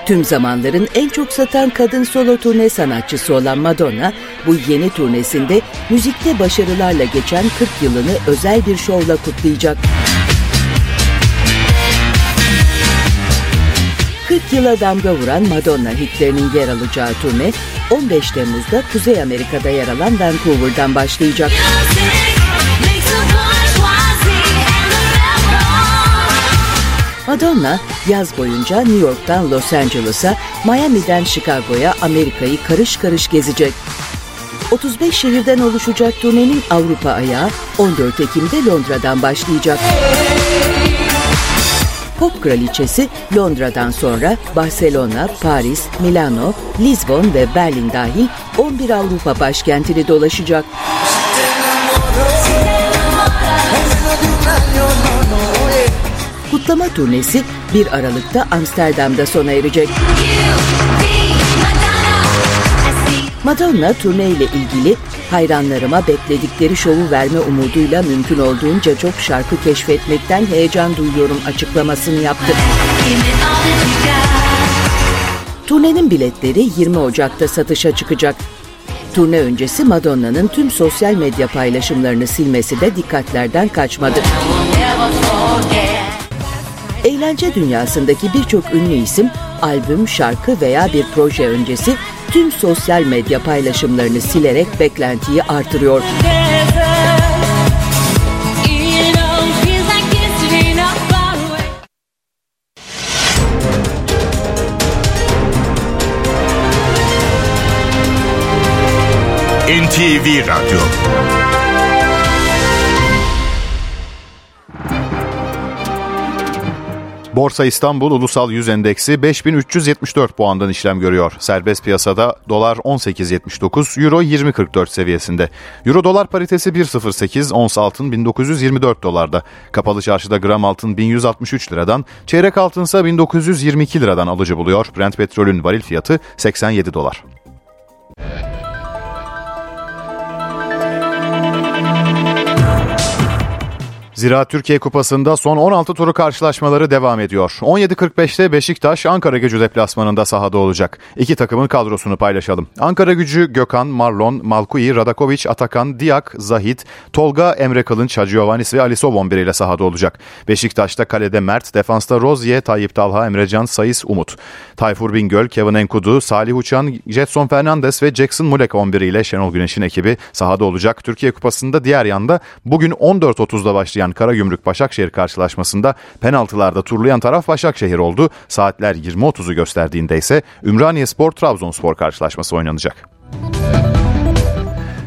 Tüm zamanların en çok satan kadın solo turne sanatçısı olan Madonna, bu yeni turnesinde müzikte başarılarla geçen 40 yılını özel bir şovla kutlayacak. 40 yıla damga vuran Madonna hitlerinin yer alacağı turne 15 Temmuz'da Kuzey Amerika'da yer alan Vancouver'dan başlayacak. Madonna yaz boyunca New York'tan Los Angeles'a, Miami'den Chicago'ya Amerika'yı karış karış gezecek. 35 şehirden oluşacak turnenin Avrupa ayağı 14 Ekim'de Londra'dan başlayacak. Pop kraliçesi Londra'dan sonra Barcelona, Paris, Milano, Lisbon ve Berlin dahil 11 Avrupa başkentini dolaşacak. Kutlama turnesi 1 Aralık'ta Amsterdam'da sona erecek. Madonna turne ile ilgili hayranlarıma bekledikleri şovu verme umuduyla mümkün olduğunca çok şarkı keşfetmekten heyecan duyuyorum açıklamasını yaptı. Turnenin biletleri 20 Ocak'ta satışa çıkacak. Turne öncesi Madonna'nın tüm sosyal medya paylaşımlarını silmesi de dikkatlerden kaçmadı. Eğlence dünyasındaki birçok ünlü isim albüm, şarkı veya bir proje öncesi tüm sosyal medya paylaşımlarını silerek beklentiyi artırıyor. NTV Radyo Borsa İstanbul Ulusal Yüz Endeksi 5374 puandan işlem görüyor. Serbest piyasada dolar 18.79, euro 20.44 seviyesinde. Euro dolar paritesi 1.08, ons altın 1924 dolarda. Kapalı çarşıda gram altın 1163 liradan, çeyrek altınsa 1922 liradan alıcı buluyor. Brent petrolün varil fiyatı 87 dolar. Zira Türkiye Kupası'nda son 16 turu karşılaşmaları devam ediyor. 17.45'te Beşiktaş Ankara gücü deplasmanında sahada olacak. İki takımın kadrosunu paylaşalım. Ankara gücü Gökhan, Marlon, Malkui, Radakovic, Atakan, Diak, Zahit, Tolga, Emre Kılınç, Hacı Giovannis ve Ali Sobon ile sahada olacak. Beşiktaş'ta kalede Mert, defansta Rozier, Tayyip Talha, Emrecan, Sayıs, Umut. Tayfur Bingöl, Kevin Enkudu, Salih Uçan, Jetson Fernandes ve Jackson Mulek 11 ile Şenol Güneş'in ekibi sahada olacak. Türkiye Kupası'nda diğer yanda bugün 14.30'da başlayan Karagümrük Başakşehir karşılaşmasında penaltılarda turlayan taraf Başakşehir oldu. Saatler 20.30'u gösterdiğinde ise Ümraniye Spor Trabzonspor karşılaşması oynanacak.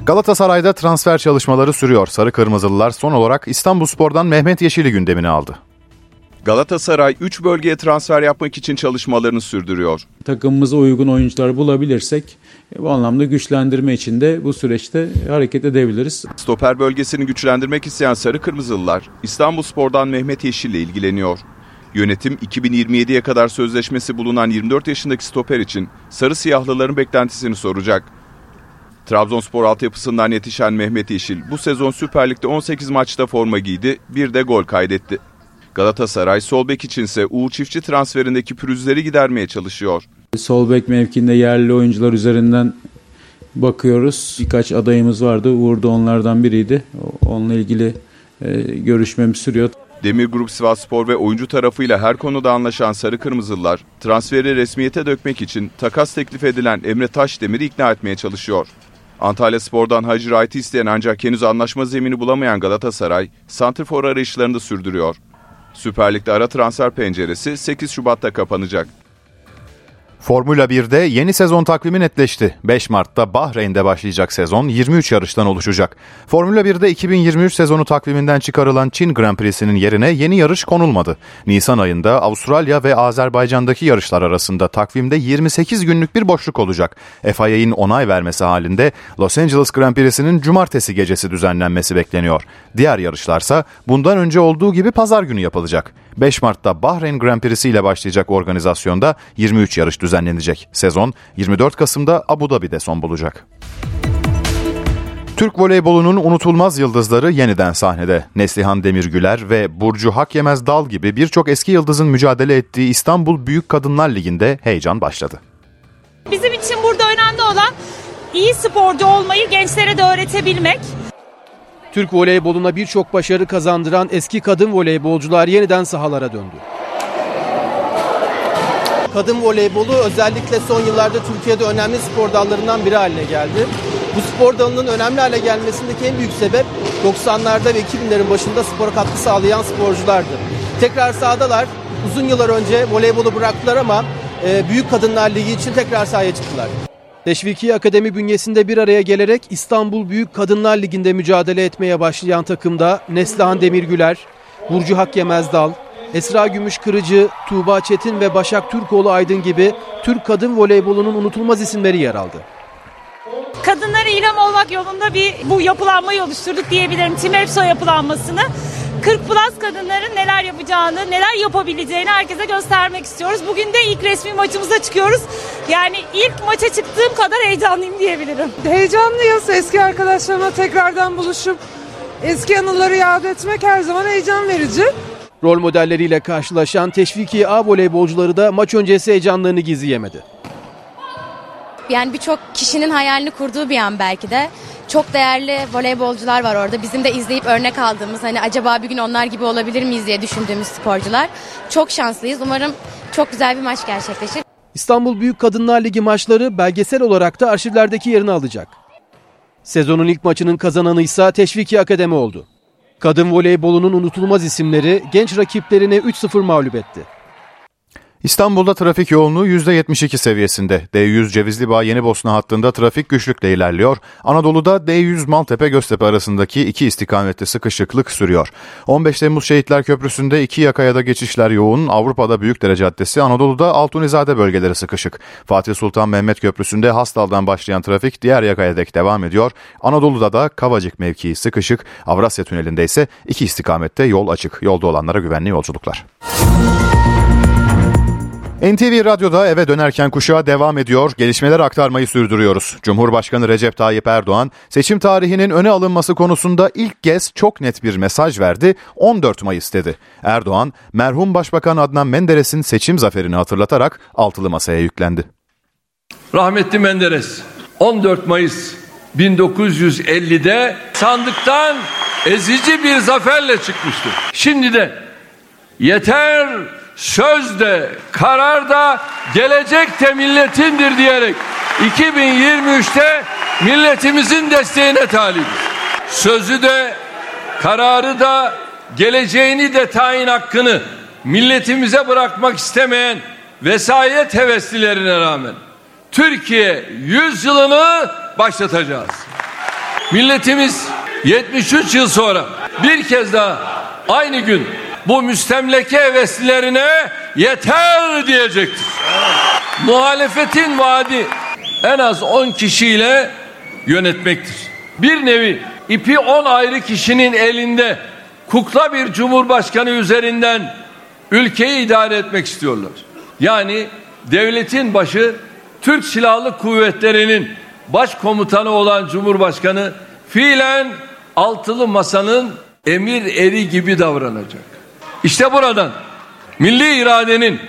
Galatasaray'da transfer çalışmaları sürüyor. Sarı Kırmızılılar son olarak İstanbulspor'dan Mehmet Yeşil'i gündemine aldı. Galatasaray 3 bölgeye transfer yapmak için çalışmalarını sürdürüyor. Takımımıza uygun oyuncular bulabilirsek bu anlamda güçlendirme için de bu süreçte hareket edebiliriz. Stoper bölgesini güçlendirmek isteyen Sarı Kırmızılılar İstanbulspor'dan Mehmet Yeşil ile ilgileniyor. Yönetim 2027'ye kadar sözleşmesi bulunan 24 yaşındaki stoper için Sarı Siyahlıların beklentisini soracak. Trabzonspor altyapısından yetişen Mehmet Yeşil bu sezon Süper Lig'de 18 maçta forma giydi, bir de gol kaydetti. Galatasaray sol bek içinse Uğur Çiftçi transferindeki pürüzleri gidermeye çalışıyor. Sol bek mevkinde yerli oyuncular üzerinden bakıyoruz. Birkaç adayımız vardı. Uğur da onlardan biriydi. Onunla ilgili e, görüşmemiz sürüyor. Demir Grup Sivasspor ve oyuncu tarafıyla her konuda anlaşan Sarı Kırmızılılar transferi resmiyete dökmek için takas teklif edilen Emre Taşdemir'i ikna etmeye çalışıyor. Antalya Spor'dan Hacı Wright'i isteyen ancak henüz anlaşma zemini bulamayan Galatasaray, santrfor arayışlarını da sürdürüyor. Süper Lig'de ara transfer penceresi 8 Şubat'ta kapanacak. Formula 1'de yeni sezon takvimi netleşti. 5 Mart'ta Bahreyn'de başlayacak sezon 23 yarıştan oluşacak. Formula 1'de 2023 sezonu takviminden çıkarılan Çin Grand Prix'sinin yerine yeni yarış konulmadı. Nisan ayında Avustralya ve Azerbaycan'daki yarışlar arasında takvimde 28 günlük bir boşluk olacak. FIA'nin onay vermesi halinde Los Angeles Grand Prix'sinin cumartesi gecesi düzenlenmesi bekleniyor. Diğer yarışlarsa bundan önce olduğu gibi pazar günü yapılacak. 5 Mart'ta Bahreyn Grand Prix'si ile başlayacak organizasyonda 23 yarış düzenlenecek. Sezon 24 Kasım'da Abu Dhabi'de son bulacak. Türk voleybolunun unutulmaz yıldızları yeniden sahnede. Neslihan Demirgüler ve Burcu Hakyemez Dal gibi birçok eski yıldızın mücadele ettiği İstanbul Büyük Kadınlar Ligi'nde heyecan başladı. Bizim için burada önemli olan iyi sporcu olmayı gençlere de öğretebilmek. Türk voleyboluna birçok başarı kazandıran eski kadın voleybolcular yeniden sahalara döndü. Kadın voleybolu özellikle son yıllarda Türkiye'de önemli spor dallarından biri haline geldi. Bu spor dalının önemli hale gelmesindeki en büyük sebep 90'larda ve 2000'lerin başında spora katkı sağlayan sporculardı. Tekrar sahadalar. Uzun yıllar önce voleybolu bıraktılar ama e, Büyük Kadınlar Ligi için tekrar sahaya çıktılar. Teşviki Akademi bünyesinde bir araya gelerek İstanbul Büyük Kadınlar Ligi'nde mücadele etmeye başlayan takımda Neslihan Demirgüler, Burcu Hakyemezdal, Esra Gümüş Kırıcı, Tuğba Çetin ve Başak Türkoğlu Aydın gibi Türk kadın voleybolunun unutulmaz isimleri yer aldı. Kadınlara ilham olmak yolunda bir bu yapılanmayı oluşturduk diyebilirim. Tim Epso yapılanmasını. 40 plus kadınların neler yapacağını, neler yapabileceğini herkese göstermek istiyoruz. Bugün de ilk resmi maçımıza çıkıyoruz. Yani ilk maça çıktığım kadar heyecanlıyım diyebilirim. Heyecanlıyız. Eski arkadaşlarımla tekrardan buluşup eski anıları yad etmek her zaman heyecan verici. Rol modelleriyle karşılaşan Teşviki A voleybolcuları da maç öncesi heyecanlarını gizleyemedi. Yani birçok kişinin hayalini kurduğu bir an belki de. Çok değerli voleybolcular var orada. Bizim de izleyip örnek aldığımız hani acaba bir gün onlar gibi olabilir miyiz diye düşündüğümüz sporcular. Çok şanslıyız. Umarım çok güzel bir maç gerçekleşir. İstanbul Büyük Kadınlar Ligi maçları belgesel olarak da arşivlerdeki yerini alacak. Sezonun ilk maçının kazananı ise Teşviki Akademi oldu. Kadın voleybolunun unutulmaz isimleri genç rakiplerine 3-0 mağlup etti. İstanbul'da trafik yoğunluğu %72 seviyesinde. D100 Cevizli Bağ Yeni Bosna hattında trafik güçlükle ilerliyor. Anadolu'da D100 Maltepe Göztepe arasındaki iki istikamette sıkışıklık sürüyor. 15 Temmuz Şehitler Köprüsü'nde iki yakaya da geçişler yoğun. Avrupa'da Büyükdere Caddesi, Anadolu'da Altunizade bölgeleri sıkışık. Fatih Sultan Mehmet Köprüsü'nde Hastal'dan başlayan trafik diğer yakaya dek devam ediyor. Anadolu'da da Kavacık mevkii sıkışık. Avrasya Tüneli'nde ise iki istikamette yol açık. Yolda olanlara güvenli yolculuklar. NTV Radyo'da eve dönerken kuşağa devam ediyor, gelişmeler aktarmayı sürdürüyoruz. Cumhurbaşkanı Recep Tayyip Erdoğan, seçim tarihinin öne alınması konusunda ilk kez çok net bir mesaj verdi, 14 Mayıs dedi. Erdoğan, merhum Başbakan Adnan Menderes'in seçim zaferini hatırlatarak altılı masaya yüklendi. Rahmetli Menderes, 14 Mayıs 1950'de sandıktan ezici bir zaferle çıkmıştı. Şimdi de yeter söz de karar da gelecek de milletindir diyerek 2023'te milletimizin desteğine talibiz. Sözü de kararı da geleceğini de tayin hakkını milletimize bırakmak istemeyen vesayet heveslilerine rağmen Türkiye yüzyılını başlatacağız. Milletimiz 73 yıl sonra bir kez daha aynı gün bu müstemleke heveslilerine yeter diyecektir. Muhalefetin vaadi en az 10 kişiyle yönetmektir. Bir nevi ipi 10 ayrı kişinin elinde kukla bir cumhurbaşkanı üzerinden ülkeyi idare etmek istiyorlar. Yani devletin başı Türk Silahlı Kuvvetleri'nin başkomutanı olan Cumhurbaşkanı fiilen altılı masanın emir eri gibi davranacak. İşte buradan milli iradenin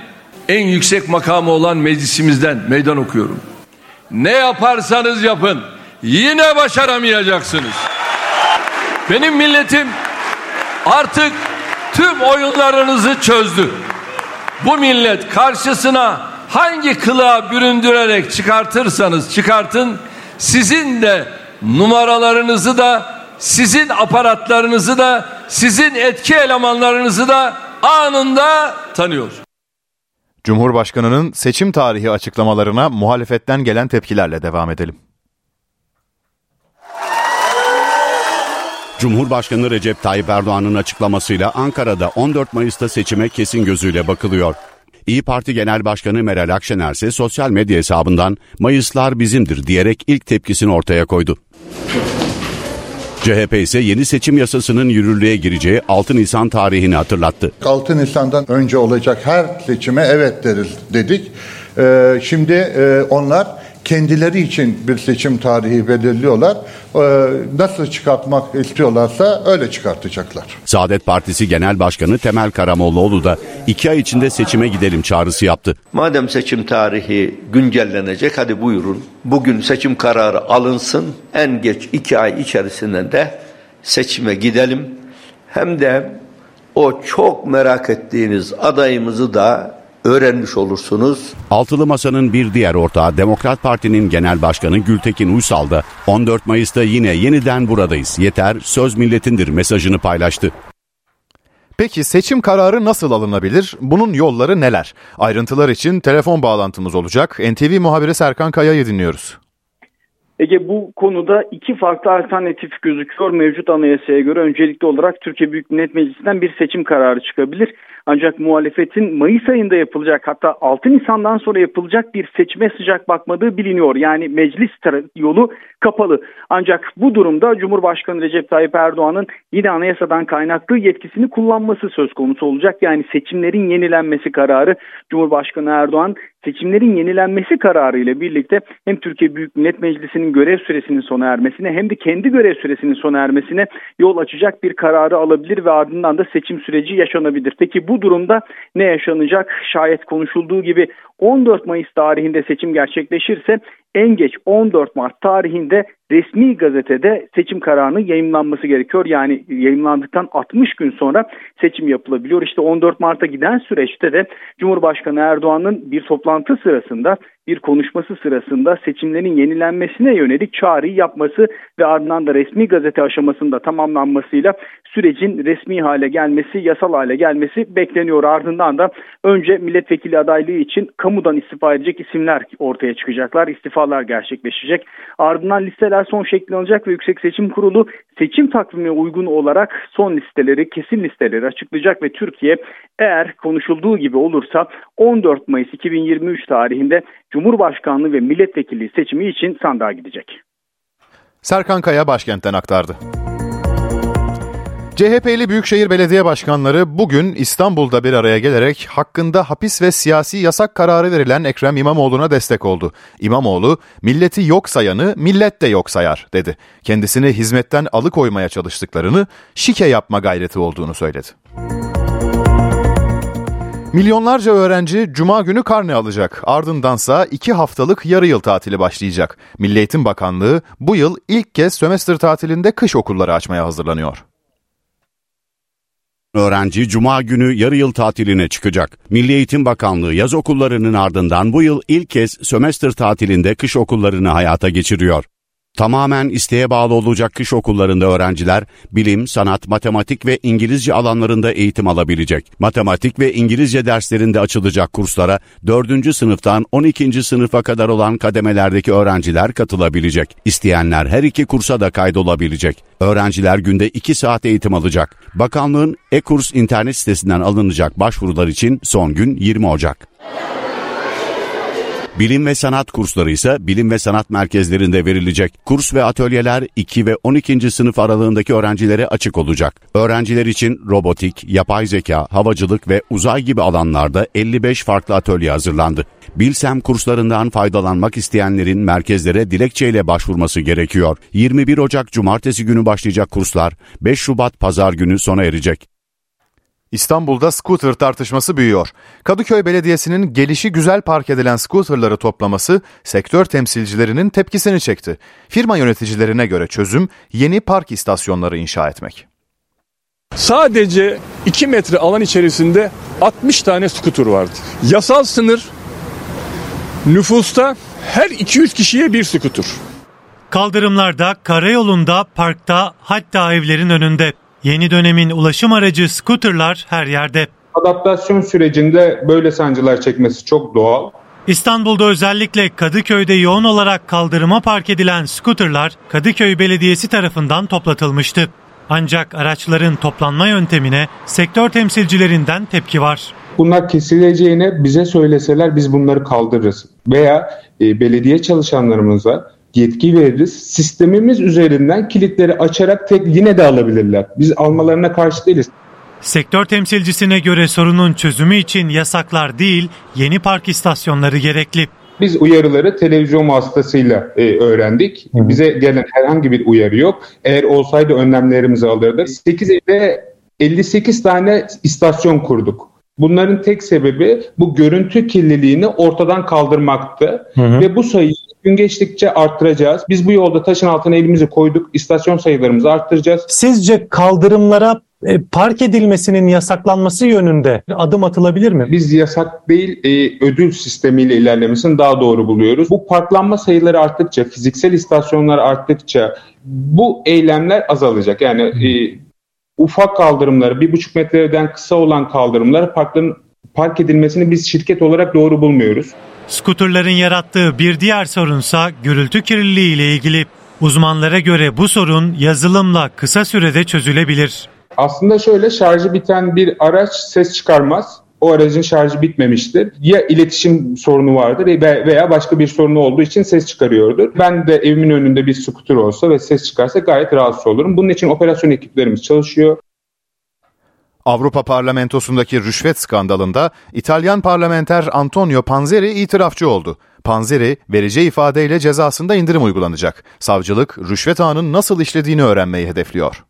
en yüksek makamı olan meclisimizden meydan okuyorum. Ne yaparsanız yapın yine başaramayacaksınız. Benim milletim artık tüm oyunlarınızı çözdü. Bu millet karşısına hangi kılığa büründürerek çıkartırsanız çıkartın sizin de numaralarınızı da sizin aparatlarınızı da sizin etki elemanlarınızı da anında tanıyor. Cumhurbaşkanının seçim tarihi açıklamalarına muhalefetten gelen tepkilerle devam edelim. Cumhurbaşkanı Recep Tayyip Erdoğan'ın açıklamasıyla Ankara'da 14 Mayıs'ta seçime kesin gözüyle bakılıyor. İyi Parti Genel Başkanı Meral Akşener ise sosyal medya hesabından Mayıslar bizimdir diyerek ilk tepkisini ortaya koydu. CHP ise yeni seçim yasasının yürürlüğe gireceği 6 Nisan tarihini hatırlattı. 6 Nisan'dan önce olacak her seçime evet deriz dedik. Ee, şimdi e, onlar kendileri için bir seçim tarihi belirliyorlar. Ee, nasıl çıkartmak istiyorlarsa öyle çıkartacaklar. Saadet Partisi Genel Başkanı Temel Karamollaoğlu da iki ay içinde seçime gidelim çağrısı yaptı. Madem seçim tarihi güncellenecek hadi buyurun. Bugün seçim kararı alınsın. En geç iki ay içerisinde de seçime gidelim. Hem de o çok merak ettiğiniz adayımızı da öğrenmiş olursunuz. Altılı Masa'nın bir diğer ortağı Demokrat Parti'nin Genel Başkanı Gültekin Uysal da 14 Mayıs'ta yine yeniden buradayız. Yeter söz milletindir mesajını paylaştı. Peki seçim kararı nasıl alınabilir? Bunun yolları neler? Ayrıntılar için telefon bağlantımız olacak. NTV muhabiri Serkan Kaya'yı dinliyoruz. Ege bu konuda iki farklı alternatif gözüküyor mevcut anayasaya göre. Öncelikli olarak Türkiye Büyük Millet Meclisi'nden bir seçim kararı çıkabilir. Ancak muhalefetin Mayıs ayında yapılacak hatta 6 Nisan'dan sonra yapılacak bir seçime sıcak bakmadığı biliniyor. Yani meclis yolu kapalı. Ancak bu durumda Cumhurbaşkanı Recep Tayyip Erdoğan'ın yine anayasadan kaynaklı yetkisini kullanması söz konusu olacak. Yani seçimlerin yenilenmesi kararı Cumhurbaşkanı Erdoğan seçimlerin yenilenmesi kararı ile birlikte hem Türkiye Büyük Millet Meclisi'nin görev süresinin sona ermesine hem de kendi görev süresinin sona ermesine yol açacak bir kararı alabilir ve ardından da seçim süreci yaşanabilir. Peki bu durumda ne yaşanacak? Şayet konuşulduğu gibi 14 Mayıs tarihinde seçim gerçekleşirse en geç 14 Mart tarihinde resmi gazetede seçim kararının yayınlanması gerekiyor. Yani yayınlandıktan 60 gün sonra seçim yapılabiliyor. İşte 14 Mart'a giden süreçte de Cumhurbaşkanı Erdoğan'ın bir toplantı sırasında bir konuşması sırasında seçimlerin yenilenmesine yönelik çağrıyı yapması ve ardından da resmi gazete aşamasında tamamlanmasıyla sürecin resmi hale gelmesi, yasal hale gelmesi bekleniyor. Ardından da önce milletvekili adaylığı için kamudan istifa edecek isimler ortaya çıkacaklar. İstifalar gerçekleşecek. Ardından listeler son şekli alacak ve Yüksek Seçim Kurulu seçim takvimine uygun olarak son listeleri, kesin listeleri açıklayacak ve Türkiye eğer konuşulduğu gibi olursa 14 Mayıs 2023 tarihinde Cumhurbaşkanlığı ve milletvekili seçimi için sandığa gidecek. Serkan Kaya başkentten aktardı. CHP'li Büyükşehir Belediye Başkanları bugün İstanbul'da bir araya gelerek hakkında hapis ve siyasi yasak kararı verilen Ekrem İmamoğlu'na destek oldu. İmamoğlu, milleti yok sayanı millet de yok sayar dedi. Kendisini hizmetten alıkoymaya çalıştıklarını şike yapma gayreti olduğunu söyledi. Milyonlarca öğrenci Cuma günü karne alacak. Ardındansa iki haftalık yarı yıl tatili başlayacak. Milli Eğitim Bakanlığı bu yıl ilk kez sömestr tatilinde kış okulları açmaya hazırlanıyor. Öğrenci Cuma günü yarı yıl tatiline çıkacak. Milli Eğitim Bakanlığı yaz okullarının ardından bu yıl ilk kez sömestr tatilinde kış okullarını hayata geçiriyor. Tamamen isteğe bağlı olacak kış okullarında öğrenciler bilim, sanat, matematik ve İngilizce alanlarında eğitim alabilecek. Matematik ve İngilizce derslerinde açılacak kurslara 4. sınıftan 12. sınıfa kadar olan kademelerdeki öğrenciler katılabilecek. İsteyenler her iki kursa da kaydolabilecek. Öğrenciler günde 2 saat eğitim alacak. Bakanlığın e-kurs internet sitesinden alınacak başvurular için son gün 20 Ocak. Bilim ve sanat kursları ise bilim ve sanat merkezlerinde verilecek. Kurs ve atölyeler 2 ve 12. sınıf aralığındaki öğrencilere açık olacak. Öğrenciler için robotik, yapay zeka, havacılık ve uzay gibi alanlarda 55 farklı atölye hazırlandı. Bilsem kurslarından faydalanmak isteyenlerin merkezlere dilekçeyle başvurması gerekiyor. 21 Ocak Cumartesi günü başlayacak kurslar 5 Şubat Pazar günü sona erecek. İstanbul'da scooter tartışması büyüyor. Kadıköy Belediyesi'nin gelişi güzel park edilen scooterları toplaması sektör temsilcilerinin tepkisini çekti. Firma yöneticilerine göre çözüm yeni park istasyonları inşa etmek. Sadece 2 metre alan içerisinde 60 tane skuter vardı. Yasal sınır nüfusta her 200 kişiye bir skuter. Kaldırımlarda, karayolunda, parkta hatta evlerin önünde. Yeni dönemin ulaşım aracı skuterlar her yerde. Adaptasyon sürecinde böyle sancılar çekmesi çok doğal. İstanbul'da özellikle Kadıköy'de yoğun olarak kaldırıma park edilen skuterlar Kadıköy Belediyesi tarafından toplatılmıştı. Ancak araçların toplanma yöntemine sektör temsilcilerinden tepki var. Bunlar kesileceğine bize söyleseler biz bunları kaldırırız. Veya e, belediye çalışanlarımıza yetki veririz. Sistemimiz üzerinden kilitleri açarak tek yine de alabilirler. Biz almalarına karşı değiliz. Sektör temsilcisine göre sorunun çözümü için yasaklar değil, yeni park istasyonları gerekli. Biz uyarıları televizyon vasıtasıyla e, öğrendik. Hı. Bize gelen herhangi bir uyarı yok. Eğer olsaydı önlemlerimizi alırdık. 8 ilde 58 tane istasyon kurduk. Bunların tek sebebi bu görüntü kirliliğini ortadan kaldırmaktı. Hı hı. Ve bu sayıyı gün geçtikçe arttıracağız. Biz bu yolda taşın altına elimizi koyduk. İstasyon sayılarımızı arttıracağız. Sizce kaldırımlara e, park edilmesinin yasaklanması yönünde adım atılabilir mi? Biz yasak değil e, ödül sistemiyle ilerlemesini daha doğru buluyoruz. Bu parklanma sayıları arttıkça, fiziksel istasyonlar arttıkça bu eylemler azalacak. Yani e, ufak kaldırımları, bir buçuk metreden kısa olan kaldırımları parkların park edilmesini biz şirket olarak doğru bulmuyoruz. Skuterların yarattığı bir diğer sorunsa gürültü kirliliği ile ilgili. Uzmanlara göre bu sorun yazılımla kısa sürede çözülebilir. Aslında şöyle şarjı biten bir araç ses çıkarmaz. O aracın şarjı bitmemiştir. Ya iletişim sorunu vardır veya başka bir sorunu olduğu için ses çıkarıyordur. Ben de evimin önünde bir skuter olsa ve ses çıkarsa gayet rahatsız olurum. Bunun için operasyon ekiplerimiz çalışıyor. Avrupa Parlamentosu'ndaki rüşvet skandalında İtalyan parlamenter Antonio Panzeri itirafçı oldu. Panzeri vereceği ifadeyle cezasında indirim uygulanacak. Savcılık rüşvet ağının nasıl işlediğini öğrenmeyi hedefliyor.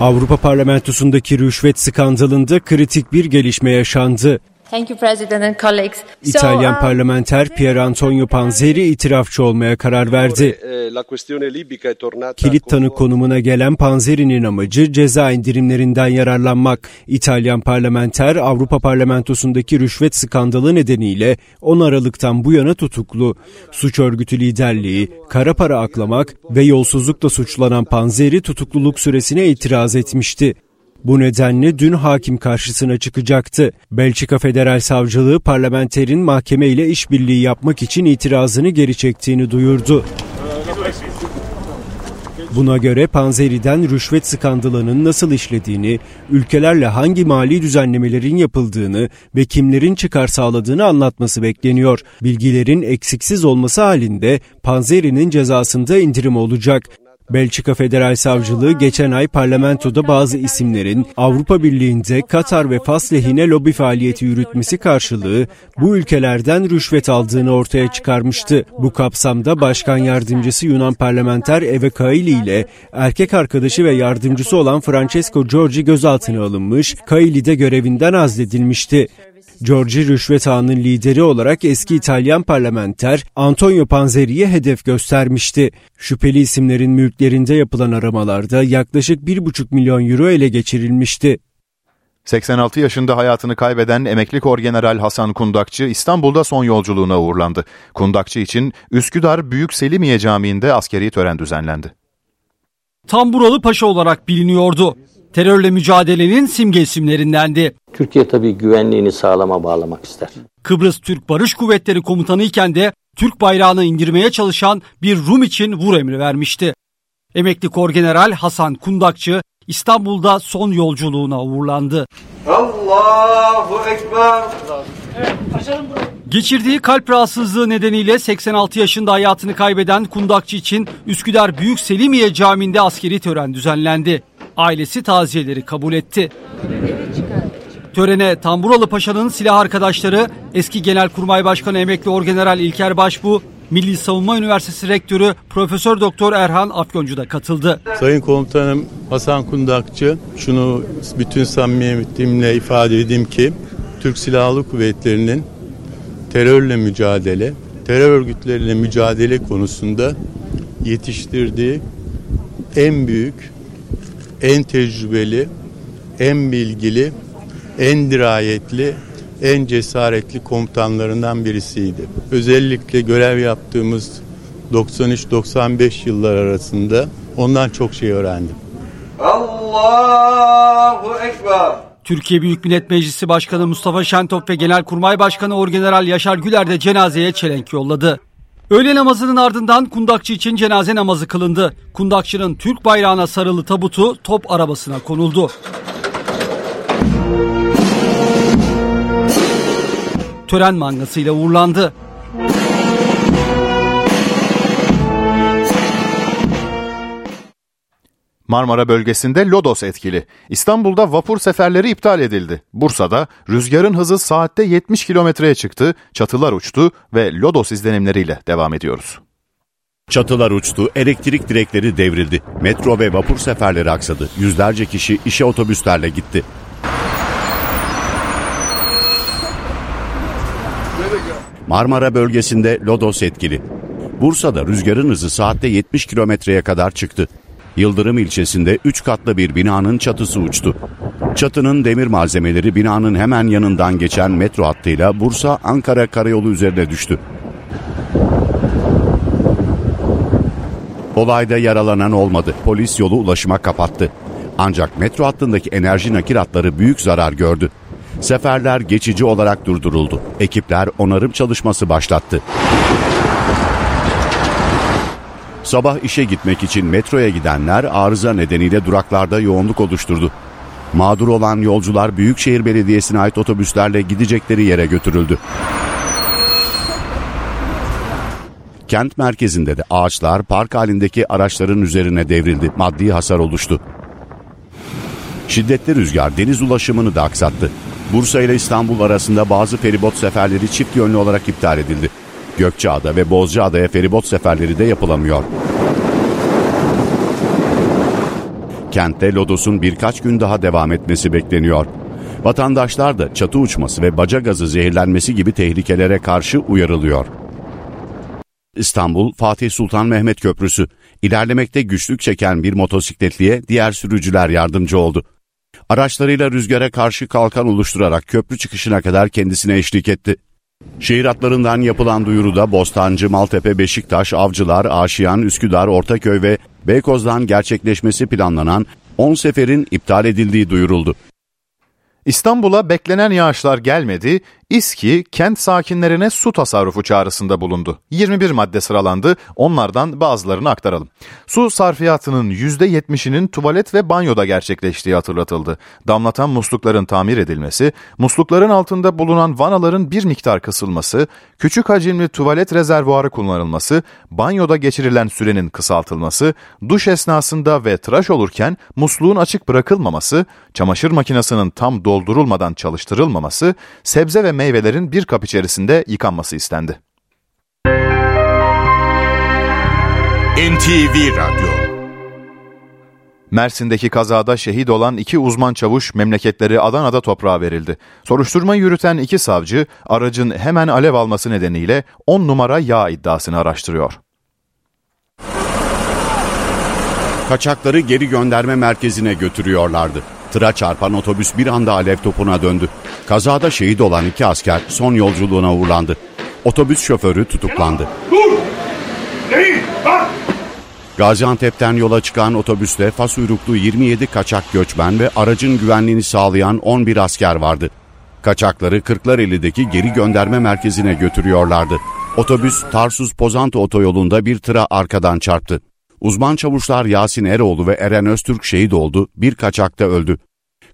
Avrupa Parlamentosu'ndaki rüşvet skandalında kritik bir gelişme yaşandı. Thank you, President and colleagues. İtalyan um, parlamenter Pier Antonio Panzeri itirafçı olmaya karar verdi. Kilit tanık konumuna gelen Panzeri'nin amacı ceza indirimlerinden yararlanmak. İtalyan parlamenter Avrupa Parlamentosu'ndaki rüşvet skandalı nedeniyle 10 Aralık'tan bu yana tutuklu. Suç örgütü liderliği, kara para aklamak ve yolsuzlukla suçlanan Panzeri tutukluluk süresine itiraz etmişti. Bu nedenle dün hakim karşısına çıkacaktı. Belçika Federal Savcılığı parlamenterin mahkeme ile işbirliği yapmak için itirazını geri çektiğini duyurdu. Buna göre Panzeri'den rüşvet skandalının nasıl işlediğini, ülkelerle hangi mali düzenlemelerin yapıldığını ve kimlerin çıkar sağladığını anlatması bekleniyor. Bilgilerin eksiksiz olması halinde Panzeri'nin cezasında indirim olacak. Belçika Federal Savcılığı geçen ay parlamentoda bazı isimlerin Avrupa Birliği'nde Katar ve Fas lehine lobi faaliyeti yürütmesi karşılığı bu ülkelerden rüşvet aldığını ortaya çıkarmıştı. Bu kapsamda Başkan Yardımcısı Yunan parlamenter Eve Kaili ile erkek arkadaşı ve yardımcısı olan Francesco Giorgi gözaltına alınmış, Kaili de görevinden azledilmişti. Giorgi rüşvet ağının lideri olarak eski İtalyan parlamenter Antonio Panzeri'ye hedef göstermişti. Şüpheli isimlerin mülklerinde yapılan aramalarda yaklaşık 1,5 milyon euro ele geçirilmişti. 86 yaşında hayatını kaybeden emekli Korgeneral Hasan Kundakçı İstanbul'da son yolculuğuna uğurlandı. Kundakçı için Üsküdar Büyük Selimiye Camii'nde askeri tören düzenlendi. Tamburalı Paşa olarak biliniyordu. Terörle mücadelenin simge isimlerindendi. Türkiye tabii güvenliğini sağlama bağlamak ister. Kıbrıs Türk Barış Kuvvetleri Komutanı iken de Türk bayrağını indirmeye çalışan bir Rum için vur emri vermişti. Emekli Korgeneral Hasan Kundakçı İstanbul'da son yolculuğuna uğurlandı. Allahu Ekber. Geçirdiği kalp rahatsızlığı nedeniyle 86 yaşında hayatını kaybeden Kundakçı için Üsküdar Büyük Selimiye Camii'nde askeri tören düzenlendi. Ailesi taziyeleri kabul etti. Törene Tamburalı Paşa'nın silah arkadaşları, eski Genelkurmay Başkanı Emekli Orgeneral İlker Başbu, Milli Savunma Üniversitesi Rektörü Profesör Doktor Erhan Afyoncu da katıldı. Sayın Komutanım Hasan Kundakçı, şunu bütün samimiyetimle ifade edeyim ki Türk Silahlı Kuvvetleri'nin terörle mücadele, terör örgütleriyle mücadele konusunda yetiştirdiği en büyük, en tecrübeli, en bilgili, en dirayetli, en cesaretli komutanlarından birisiydi. Özellikle görev yaptığımız 93-95 yıllar arasında ondan çok şey öğrendim. Allahu Ekber. Türkiye Büyük Millet Meclisi Başkanı Mustafa Şentop ve Genelkurmay Başkanı Orgeneral Yaşar Güler de cenazeye çelenk yolladı. Öğle namazının ardından kundakçı için cenaze namazı kılındı. Kundakçının Türk bayrağına sarılı tabutu top arabasına konuldu. Tören mangasıyla uğurlandı. Marmara bölgesinde lodos etkili. İstanbul'da vapur seferleri iptal edildi. Bursa'da rüzgarın hızı saatte 70 kilometreye çıktı, çatılar uçtu ve lodos izlenimleriyle devam ediyoruz. Çatılar uçtu, elektrik direkleri devrildi. Metro ve vapur seferleri aksadı. Yüzlerce kişi işe otobüslerle gitti. Marmara bölgesinde lodos etkili. Bursa'da rüzgarın hızı saatte 70 kilometreye kadar çıktı. Yıldırım ilçesinde 3 katlı bir binanın çatısı uçtu. Çatının demir malzemeleri binanın hemen yanından geçen metro hattıyla Bursa-Ankara karayolu üzerine düştü. Olayda yaralanan olmadı. Polis yolu ulaşıma kapattı. Ancak metro hattındaki enerji nakil hatları büyük zarar gördü. Seferler geçici olarak durduruldu. Ekipler onarım çalışması başlattı. Sabah işe gitmek için metroya gidenler arıza nedeniyle duraklarda yoğunluk oluşturdu. Mağdur olan yolcular Büyükşehir Belediyesi'ne ait otobüslerle gidecekleri yere götürüldü. Kent merkezinde de ağaçlar park halindeki araçların üzerine devrildi. Maddi hasar oluştu. Şiddetli rüzgar deniz ulaşımını da aksattı. Bursa ile İstanbul arasında bazı feribot seferleri çift yönlü olarak iptal edildi. Gökçeada ve Bozcaada'ya feribot seferleri de yapılamıyor. Kentte Lodos'un birkaç gün daha devam etmesi bekleniyor. Vatandaşlar da çatı uçması ve baca gazı zehirlenmesi gibi tehlikelere karşı uyarılıyor. İstanbul Fatih Sultan Mehmet Köprüsü ilerlemekte güçlük çeken bir motosikletliye diğer sürücüler yardımcı oldu. Araçlarıyla rüzgara karşı kalkan oluşturarak köprü çıkışına kadar kendisine eşlik etti. Şehir hatlarından yapılan duyuruda Bostancı, Maltepe, Beşiktaş, Avcılar, Aşiyan, Üsküdar, Ortaköy ve Beykoz'dan gerçekleşmesi planlanan 10 seferin iptal edildiği duyuruldu. İstanbul'a beklenen yağışlar gelmedi, İSKİ kent sakinlerine su tasarrufu çağrısında bulundu. 21 madde sıralandı, onlardan bazılarını aktaralım. Su sarfiyatının %70'inin tuvalet ve banyoda gerçekleştiği hatırlatıldı. Damlatan muslukların tamir edilmesi, muslukların altında bulunan vanaların bir miktar kısılması, küçük hacimli tuvalet rezervuarı kullanılması, banyoda geçirilen sürenin kısaltılması, duş esnasında ve tıraş olurken musluğun açık bırakılmaması, çamaşır makinesinin tam doldurulmadan çalıştırılmaması, sebze ve meyvelerin bir kap içerisinde yıkanması istendi. NTV Radyo Mersin'deki kazada şehit olan iki uzman çavuş memleketleri Adana'da toprağa verildi. Soruşturma yürüten iki savcı aracın hemen alev alması nedeniyle 10 numara yağ iddiasını araştırıyor. Kaçakları geri gönderme merkezine götürüyorlardı. Tıra çarpan otobüs bir anda alev topuna döndü. Kazada şehit olan iki asker son yolculuğuna uğurlandı. Otobüs şoförü tutuklandı. Dur! Değil! Bak! Gaziantep'ten yola çıkan otobüste fas uyruklu 27 kaçak göçmen ve aracın güvenliğini sağlayan 11 asker vardı. Kaçakları Kırklareli'deki geri gönderme merkezine götürüyorlardı. Otobüs Tarsus Pozantı otoyolunda bir tıra arkadan çarptı. Uzman çavuşlar Yasin Eroğlu ve Eren Öztürk şehit oldu, bir kaçakta öldü.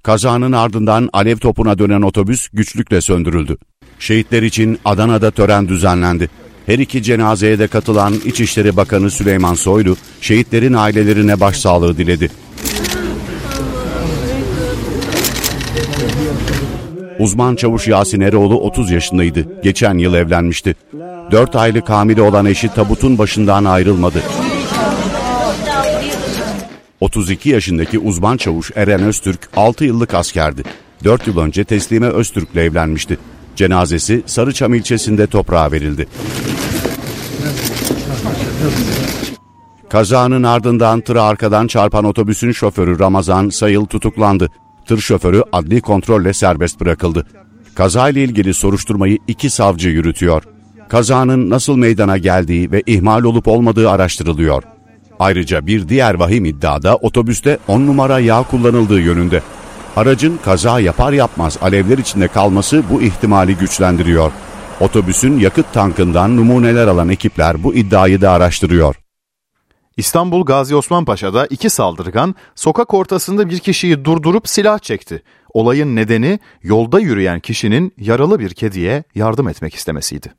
Kazanın ardından alev topuna dönen otobüs güçlükle söndürüldü. Şehitler için Adana'da tören düzenlendi. Her iki cenazeye de katılan İçişleri Bakanı Süleyman Soylu, şehitlerin ailelerine başsağlığı diledi. Uzman çavuş Yasin Eroğlu 30 yaşındaydı. Geçen yıl evlenmişti. 4 aylık hamile olan eşi tabutun başından ayrılmadı. 32 yaşındaki uzman çavuş Eren Öztürk 6 yıllık askerdi. 4 yıl önce Teslime Öztürk'le evlenmişti. Cenazesi Sarıçam ilçesinde toprağa verildi. Kazanın ardından tırı arkadan çarpan otobüsün şoförü Ramazan Sayıl tutuklandı. Tır şoförü adli kontrolle serbest bırakıldı. Kazayla ilgili soruşturmayı iki savcı yürütüyor. Kazanın nasıl meydana geldiği ve ihmal olup olmadığı araştırılıyor. Ayrıca bir diğer vahim iddiada otobüste 10 numara yağ kullanıldığı yönünde. Aracın kaza yapar yapmaz alevler içinde kalması bu ihtimali güçlendiriyor. Otobüsün yakıt tankından numuneler alan ekipler bu iddiayı da araştırıyor. İstanbul Gazi Osman Paşa'da iki saldırgan sokak ortasında bir kişiyi durdurup silah çekti. Olayın nedeni yolda yürüyen kişinin yaralı bir kediye yardım etmek istemesiydi.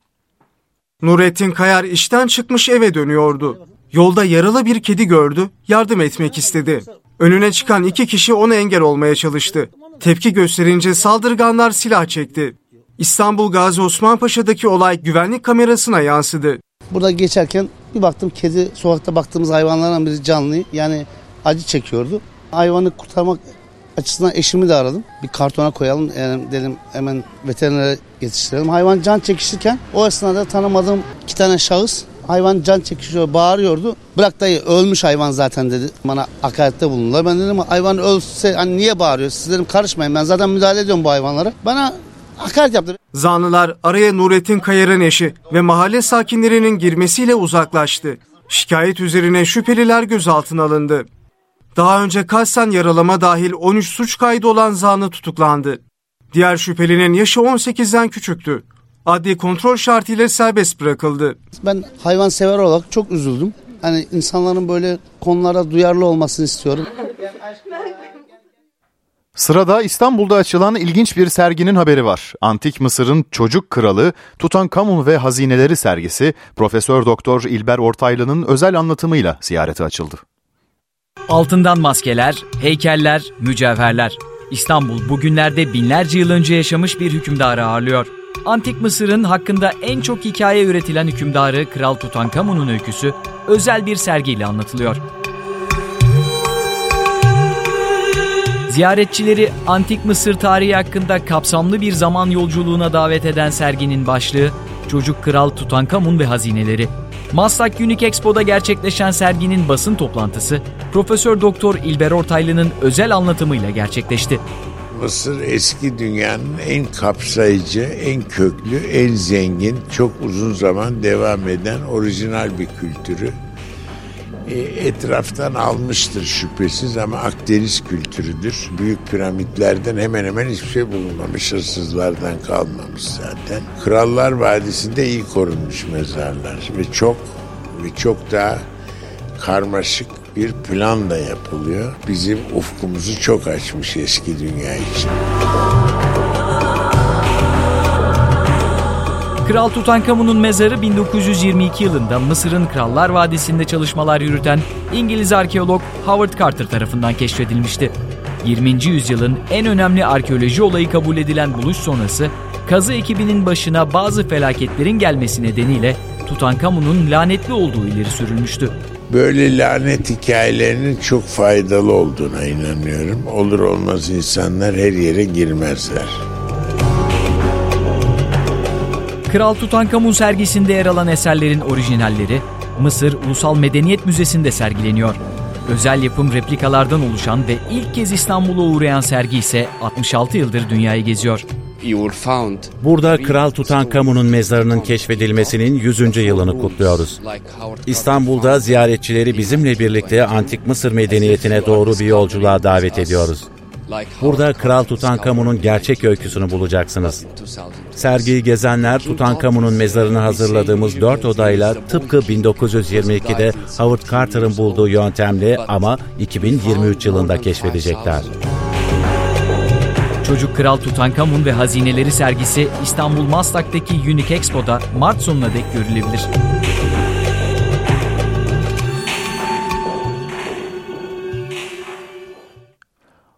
Nurettin Kayar işten çıkmış eve dönüyordu. Yolda yaralı bir kedi gördü, yardım etmek istedi. Önüne çıkan iki kişi ona engel olmaya çalıştı. Tepki gösterince saldırganlar silah çekti. İstanbul Gazi Osman Paşa'daki olay güvenlik kamerasına yansıdı. Burada geçerken bir baktım kedi sokakta baktığımız hayvanlardan biri canlı. Yani acı çekiyordu. Hayvanı kurtarmak açısından eşimi de aradım. Bir kartona koyalım yani dedim hemen veterinere yetiştirelim. Hayvan can çekişirken o esnada tanımadığım iki tane şahıs hayvan can çekişiyor bağırıyordu. Bırak dayı ölmüş hayvan zaten dedi. Bana hakarette bulundular. Ben dedim hayvan ölse hani niye bağırıyor? Siz dedim karışmayın ben zaten müdahale ediyorum bu hayvanlara. Bana hakaret yaptı. Zanlılar araya Nurettin Kayar'ın eşi ve mahalle sakinlerinin girmesiyle uzaklaştı. Şikayet üzerine şüpheliler gözaltına alındı. Daha önce kasten yaralama dahil 13 suç kaydı olan zanlı tutuklandı. Diğer şüphelinin yaşı 18'den küçüktü. Adli kontrol şartıyla serbest bırakıldı. Ben hayvan sever olarak çok üzüldüm. Hani insanların böyle konulara duyarlı olmasını istiyorum. Sırada İstanbul'da açılan ilginç bir serginin haberi var. Antik Mısır'ın çocuk kralı Tutankamun ve hazineleri sergisi Profesör Doktor İlber Ortaylı'nın özel anlatımıyla ziyarete açıldı. Altından maskeler, heykeller, mücevherler. İstanbul bugünlerde binlerce yıl önce yaşamış bir hükümdarı ağırlıyor. Antik Mısır'ın hakkında en çok hikaye üretilen hükümdarı Kral Tutankamun'un öyküsü özel bir sergiyle anlatılıyor. Ziyaretçileri antik Mısır tarihi hakkında kapsamlı bir zaman yolculuğuna davet eden serginin başlığı Çocuk Kral Tutankamun ve Hazineleri. Maslak Unique Expo'da gerçekleşen serginin basın toplantısı Profesör Doktor İlber Ortaylı'nın özel anlatımıyla gerçekleşti. Mısır eski dünyanın en kapsayıcı, en köklü, en zengin, çok uzun zaman devam eden orijinal bir kültürü. E, etraftan almıştır şüphesiz ama Akdeniz kültürüdür. Büyük piramitlerden hemen hemen hiçbir şey bulunmamış. Hırsızlardan kalmamış zaten. Krallar Vadisi'nde iyi korunmuş mezarlar ve çok ve çok daha karmaşık bir plan da yapılıyor. Bizim ufkumuzu çok açmış eski dünya için. Kral Tutankamun'un mezarı 1922 yılında Mısır'ın Krallar Vadisi'nde çalışmalar yürüten İngiliz arkeolog Howard Carter tarafından keşfedilmişti. 20. yüzyılın en önemli arkeoloji olayı kabul edilen buluş sonrası kazı ekibinin başına bazı felaketlerin gelmesi nedeniyle Tutankamun'un lanetli olduğu ileri sürülmüştü. Böyle lanet hikayelerinin çok faydalı olduğuna inanıyorum. Olur olmaz insanlar her yere girmezler. Kral Tutankamun sergisinde yer alan eserlerin orijinalleri Mısır Ulusal Medeniyet Müzesi'nde sergileniyor. Özel yapım replikalardan oluşan ve ilk kez İstanbul'a uğrayan sergi ise 66 yıldır dünyayı geziyor. Burada Kral Tutankamun'un mezarının keşfedilmesinin 100. yılını kutluyoruz. İstanbul'da ziyaretçileri bizimle birlikte antik Mısır medeniyetine doğru bir yolculuğa davet ediyoruz. Burada Kral Tutankamun'un gerçek öyküsünü bulacaksınız. Sergiyi gezenler Tutankamun'un mezarını hazırladığımız dört odayla tıpkı 1922'de Howard Carter'ın bulduğu yöntemle ama 2023 yılında keşfedecekler. Çocuk Kral Tutankamun ve Hazineleri sergisi İstanbul Maslak'taki Unique Expo'da Mart sonuna dek görülebilir.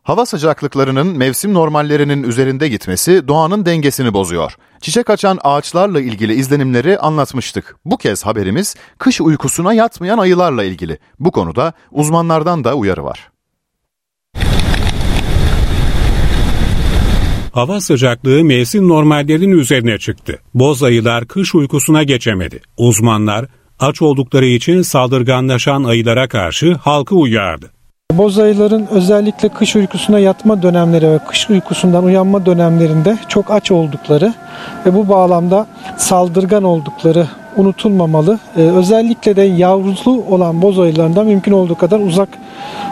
Hava sıcaklıklarının mevsim normallerinin üzerinde gitmesi doğanın dengesini bozuyor. Çiçek açan ağaçlarla ilgili izlenimleri anlatmıştık. Bu kez haberimiz kış uykusuna yatmayan ayılarla ilgili. Bu konuda uzmanlardan da uyarı var. Hava sıcaklığı mevsim normallerinin üzerine çıktı. Boz ayılar kış uykusuna geçemedi. Uzmanlar aç oldukları için saldırganlaşan ayılara karşı halkı uyardı. Boz ayıların özellikle kış uykusuna yatma dönemleri ve kış uykusundan uyanma dönemlerinde çok aç oldukları ve bu bağlamda saldırgan oldukları unutulmamalı. Ee, özellikle de yavrusu olan boz ayılarından mümkün olduğu kadar uzak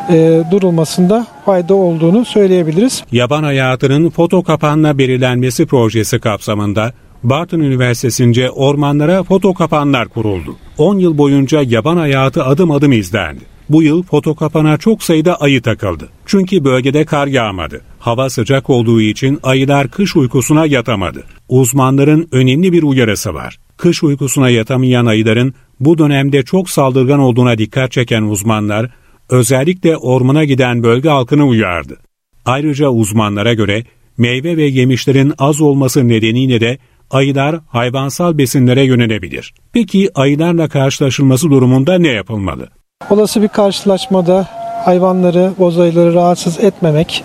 e, durulmasında fayda olduğunu söyleyebiliriz. Yaban hayatının foto kapanla belirlenmesi projesi kapsamında Barton Üniversitesi'nce ormanlara foto kapanlar kuruldu. 10 yıl boyunca yaban hayatı adım adım izlendi. Bu yıl fotokapana çok sayıda ayı takıldı. Çünkü bölgede kar yağmadı. Hava sıcak olduğu için ayılar kış uykusuna yatamadı. Uzmanların önemli bir uyarısı var. Kış uykusuna yatamayan ayıların bu dönemde çok saldırgan olduğuna dikkat çeken uzmanlar özellikle ormana giden bölge halkını uyardı. Ayrıca uzmanlara göre meyve ve yemişlerin az olması nedeniyle de ayılar hayvansal besinlere yönelebilir. Peki ayılarla karşılaşılması durumunda ne yapılmalı? Olası bir karşılaşmada hayvanları, bozayıları rahatsız etmemek,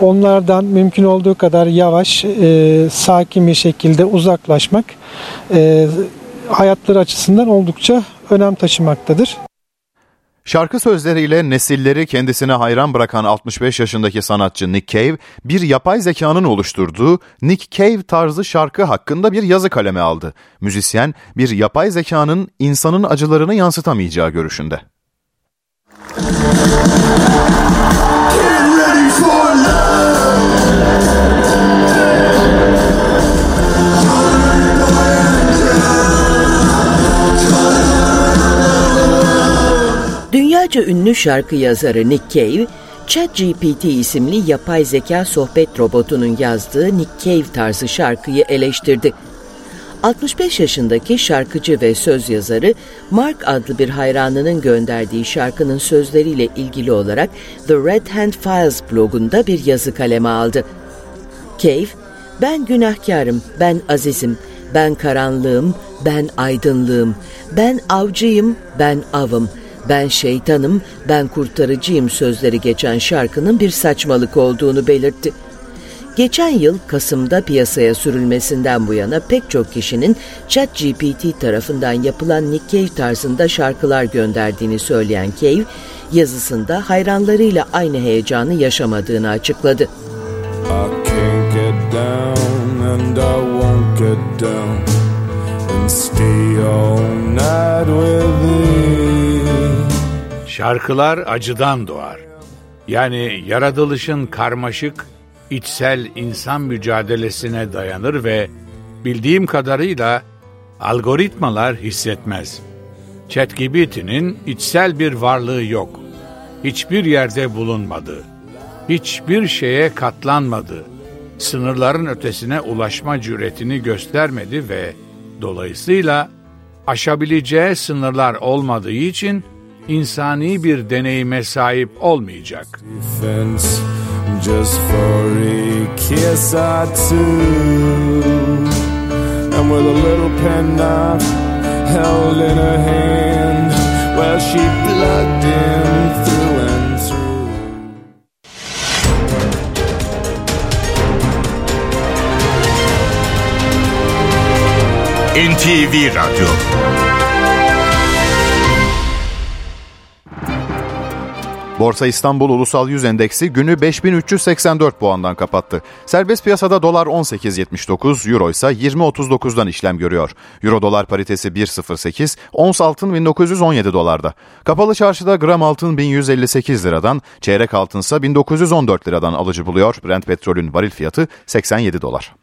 onlardan mümkün olduğu kadar yavaş, e, sakin bir şekilde uzaklaşmak e, hayatları açısından oldukça önem taşımaktadır. Şarkı sözleriyle nesilleri kendisine hayran bırakan 65 yaşındaki sanatçı Nick Cave, bir yapay zekanın oluşturduğu Nick Cave tarzı şarkı hakkında bir yazı kaleme aldı. Müzisyen, bir yapay zekanın insanın acılarını yansıtamayacağı görüşünde. Dünyaca ünlü şarkı yazarı Nick Cave, ChatGPT isimli yapay zeka sohbet robotunun yazdığı Nick Cave tarzı şarkıyı eleştirdi. 65 yaşındaki şarkıcı ve söz yazarı Mark adlı bir hayranının gönderdiği şarkının sözleriyle ilgili olarak The Red Hand Files blogunda bir yazı kaleme aldı. Cave, ben günahkarım, ben azizim, ben karanlığım, ben aydınlığım, ben avcıyım, ben avım, Ben şeytanım, ben kurtarıcıyım sözleri geçen şarkının bir saçmalık olduğunu belirtti. Geçen yıl Kasım'da piyasaya sürülmesinden bu yana pek çok kişinin ChatGPT tarafından yapılan Nick Cave tarzında şarkılar gönderdiğini söyleyen Cave, yazısında hayranlarıyla aynı heyecanı yaşamadığını açıkladı. Şarkılar acıdan doğar. Yani yaratılışın karmaşık, içsel insan mücadelesine dayanır ve bildiğim kadarıyla algoritmalar hissetmez. ChatGPT'nin içsel bir varlığı yok. Hiçbir yerde bulunmadı. Hiçbir şeye katlanmadı. Sınırların ötesine ulaşma cüretini göstermedi ve dolayısıyla aşabileceği sınırlar olmadığı için insani bir deneyime sahip olmayacak. Just for a kiss or two. And with a little penknife held in her hand Well, she plugged in through and through. NTV Radyo Borsa İstanbul Ulusal Yüz Endeksi günü 5384 puandan kapattı. Serbest piyasada dolar 18.79, euro ise 20.39'dan işlem görüyor. Euro dolar paritesi 1.08, ons altın 1917 dolarda. Kapalı çarşıda gram altın 1158 liradan, çeyrek altınsa 1914 liradan alıcı buluyor. Brent petrolün varil fiyatı 87 dolar.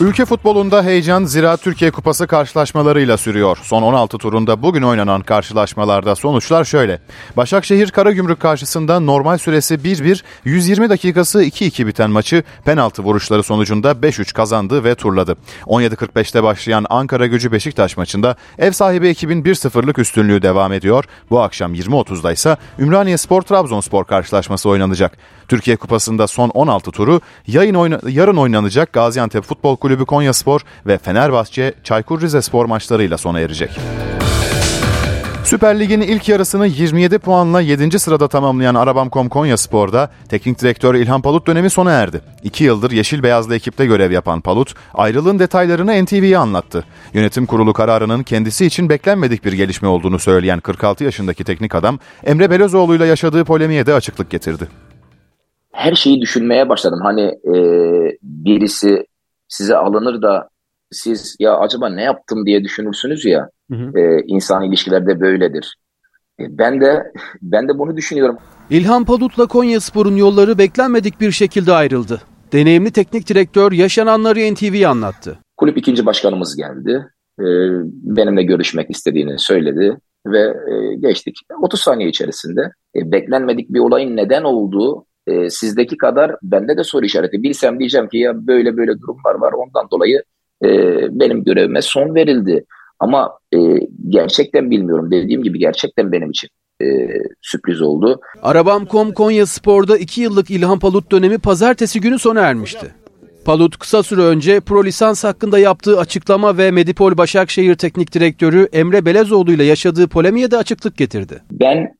Ülke futbolunda heyecan Zira Türkiye Kupası karşılaşmalarıyla sürüyor. Son 16 turunda bugün oynanan karşılaşmalarda sonuçlar şöyle. Başakşehir Karagümrük karşısında normal süresi 1-1, 120 dakikası 2-2 biten maçı penaltı vuruşları sonucunda 5-3 kazandı ve turladı. 17.45'te başlayan Ankara Gücü Beşiktaş maçında ev sahibi ekibin 1-0'lık üstünlüğü devam ediyor. Bu akşam 20.30'da ise Ümraniye Spor Trabzonspor karşılaşması oynanacak. Türkiye Kupası'nda son 16 turu yayın oyna yarın oynanacak Gaziantep Futbol Kulübü Konyaspor ve Fenerbahçe Çaykur Rizespor maçlarıyla sona erecek. Süper Lig'in ilk yarısını 27 puanla 7. sırada tamamlayan Arabam.com Konya Spor'da teknik direktör İlhan Palut dönemi sona erdi. 2 yıldır yeşil beyazlı ekipte görev yapan Palut, ayrılığın detaylarını NTV'ye anlattı. Yönetim kurulu kararının kendisi için beklenmedik bir gelişme olduğunu söyleyen 46 yaşındaki teknik adam, Emre Belözoğlu'yla yaşadığı polemiğe de açıklık getirdi her şeyi düşünmeye başladım. Hani e, birisi size alınır da siz ya acaba ne yaptım diye düşünürsünüz ya. Hı hı. E, insan ilişkilerde böyledir. E, ben de ben de bunu düşünüyorum. İlhan Palut'la Konya Spor'un yolları beklenmedik bir şekilde ayrıldı. Deneyimli teknik direktör yaşananları NTV'ye anlattı. Kulüp ikinci başkanımız geldi. E, benimle görüşmek istediğini söyledi ve e, geçtik. 30 saniye içerisinde e, beklenmedik bir olayın neden olduğu e, sizdeki kadar bende de soru işareti. Bilsem diyeceğim ki ya böyle böyle durumlar var ondan dolayı e, benim görevime son verildi. Ama e, gerçekten bilmiyorum. Dediğim gibi gerçekten benim için e, sürpriz oldu. Arabam.com Konya Spor'da 2 yıllık İlhan Palut dönemi pazartesi günü sona ermişti. Palut kısa süre önce pro lisans hakkında yaptığı açıklama ve Medipol Başakşehir Teknik Direktörü Emre Belezoğlu ile yaşadığı polemiğe de açıklık getirdi. Ben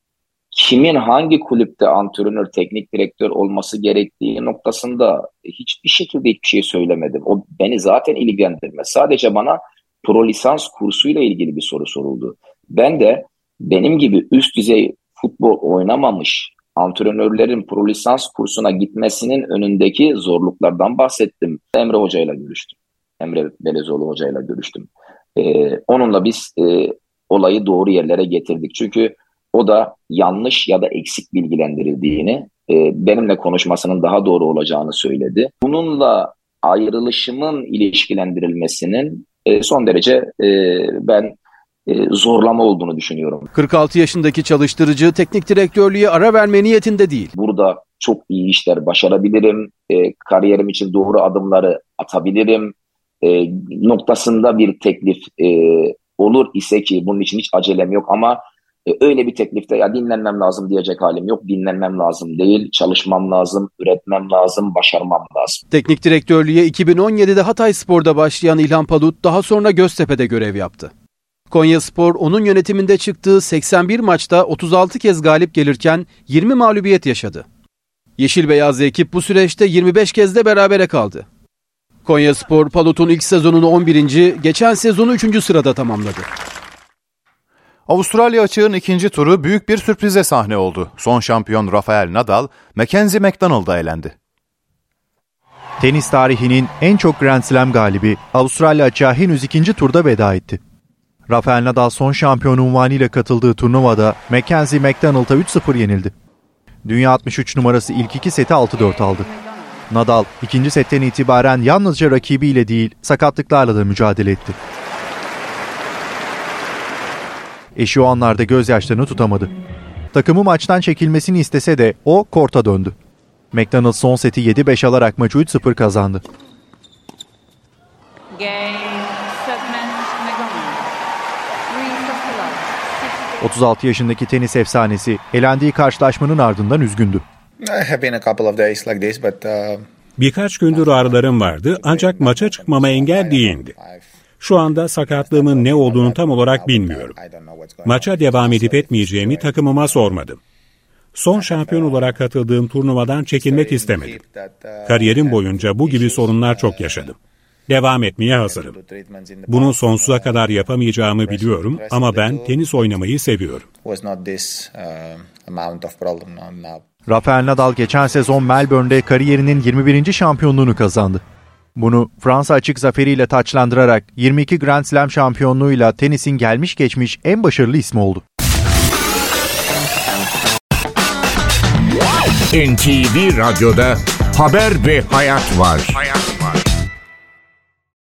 kimin hangi kulüpte antrenör, teknik direktör olması gerektiği noktasında hiçbir şekilde hiçbir şey söylemedim. O beni zaten ilgilendirmez. Sadece bana pro lisans kursuyla ilgili bir soru soruldu. Ben de benim gibi üst düzey futbol oynamamış antrenörlerin pro lisans kursuna gitmesinin önündeki zorluklardan bahsettim. Emre Hoca ile görüştüm. Emre Belezoğlu Hoca ile görüştüm. Ee, onunla biz e, olayı doğru yerlere getirdik. Çünkü o da yanlış ya da eksik bilgilendirildiğini, e, benimle konuşmasının daha doğru olacağını söyledi. Bununla ayrılışımın ilişkilendirilmesinin e, son derece e, ben e, zorlama olduğunu düşünüyorum. 46 yaşındaki çalıştırıcı teknik direktörlüğe ara verme niyetinde değil. Burada çok iyi işler başarabilirim, e, kariyerim için doğru adımları atabilirim e, noktasında bir teklif e, olur ise ki bunun için hiç acelem yok ama öyle bir teklifte ya dinlenmem lazım diyecek halim yok. Dinlenmem lazım değil. Çalışmam lazım, üretmem lazım, başarmam lazım. Teknik direktörlüğe 2017'de Hatay Spor'da başlayan İlhan Palut daha sonra Göztepe'de görev yaptı. Konya Spor onun yönetiminde çıktığı 81 maçta 36 kez galip gelirken 20 mağlubiyet yaşadı. Yeşil beyaz ekip bu süreçte 25 kez de berabere kaldı. Konya Spor Palut'un ilk sezonunu 11. geçen sezonu 3. sırada tamamladı. Avustralya açığın ikinci turu büyük bir sürprize sahne oldu. Son şampiyon Rafael Nadal, Mackenzie McDonald'a elendi. Tenis tarihinin en çok Grand Slam galibi Avustralya açığa henüz ikinci turda veda etti. Rafael Nadal son şampiyon unvanıyla katıldığı turnuvada Mackenzie McDonald'a 3-0 yenildi. Dünya 63 numarası ilk iki seti 6-4 aldı. Nadal ikinci setten itibaren yalnızca rakibiyle değil sakatlıklarla da mücadele etti. Eşi o anlarda gözyaşlarını tutamadı. Takımı maçtan çekilmesini istese de o korta döndü. McDonald son seti 7-5 alarak maçı 3-0 kazandı. Game, 36 yaşındaki tenis efsanesi elendiği karşılaşmanın ardından üzgündü. Birkaç gündür ağrılarım vardı ancak maça çıkmama engel değildi. Şu anda sakatlığımın ne olduğunu tam olarak bilmiyorum. Maça devam edip etmeyeceğimi takımıma sormadım. Son şampiyon olarak katıldığım turnuvadan çekilmek istemedim. Kariyerim boyunca bu gibi sorunlar çok yaşadım. Devam etmeye hazırım. Bunu sonsuza kadar yapamayacağımı biliyorum ama ben tenis oynamayı seviyorum. Rafael Nadal geçen sezon Melbourne'de kariyerinin 21. şampiyonluğunu kazandı. Bunu Fransa açık zaferiyle taçlandırarak 22 Grand Slam şampiyonluğuyla tenisin gelmiş geçmiş en başarılı ismi oldu. NTV Radyo'da Haber ve Hayat var. Hayat.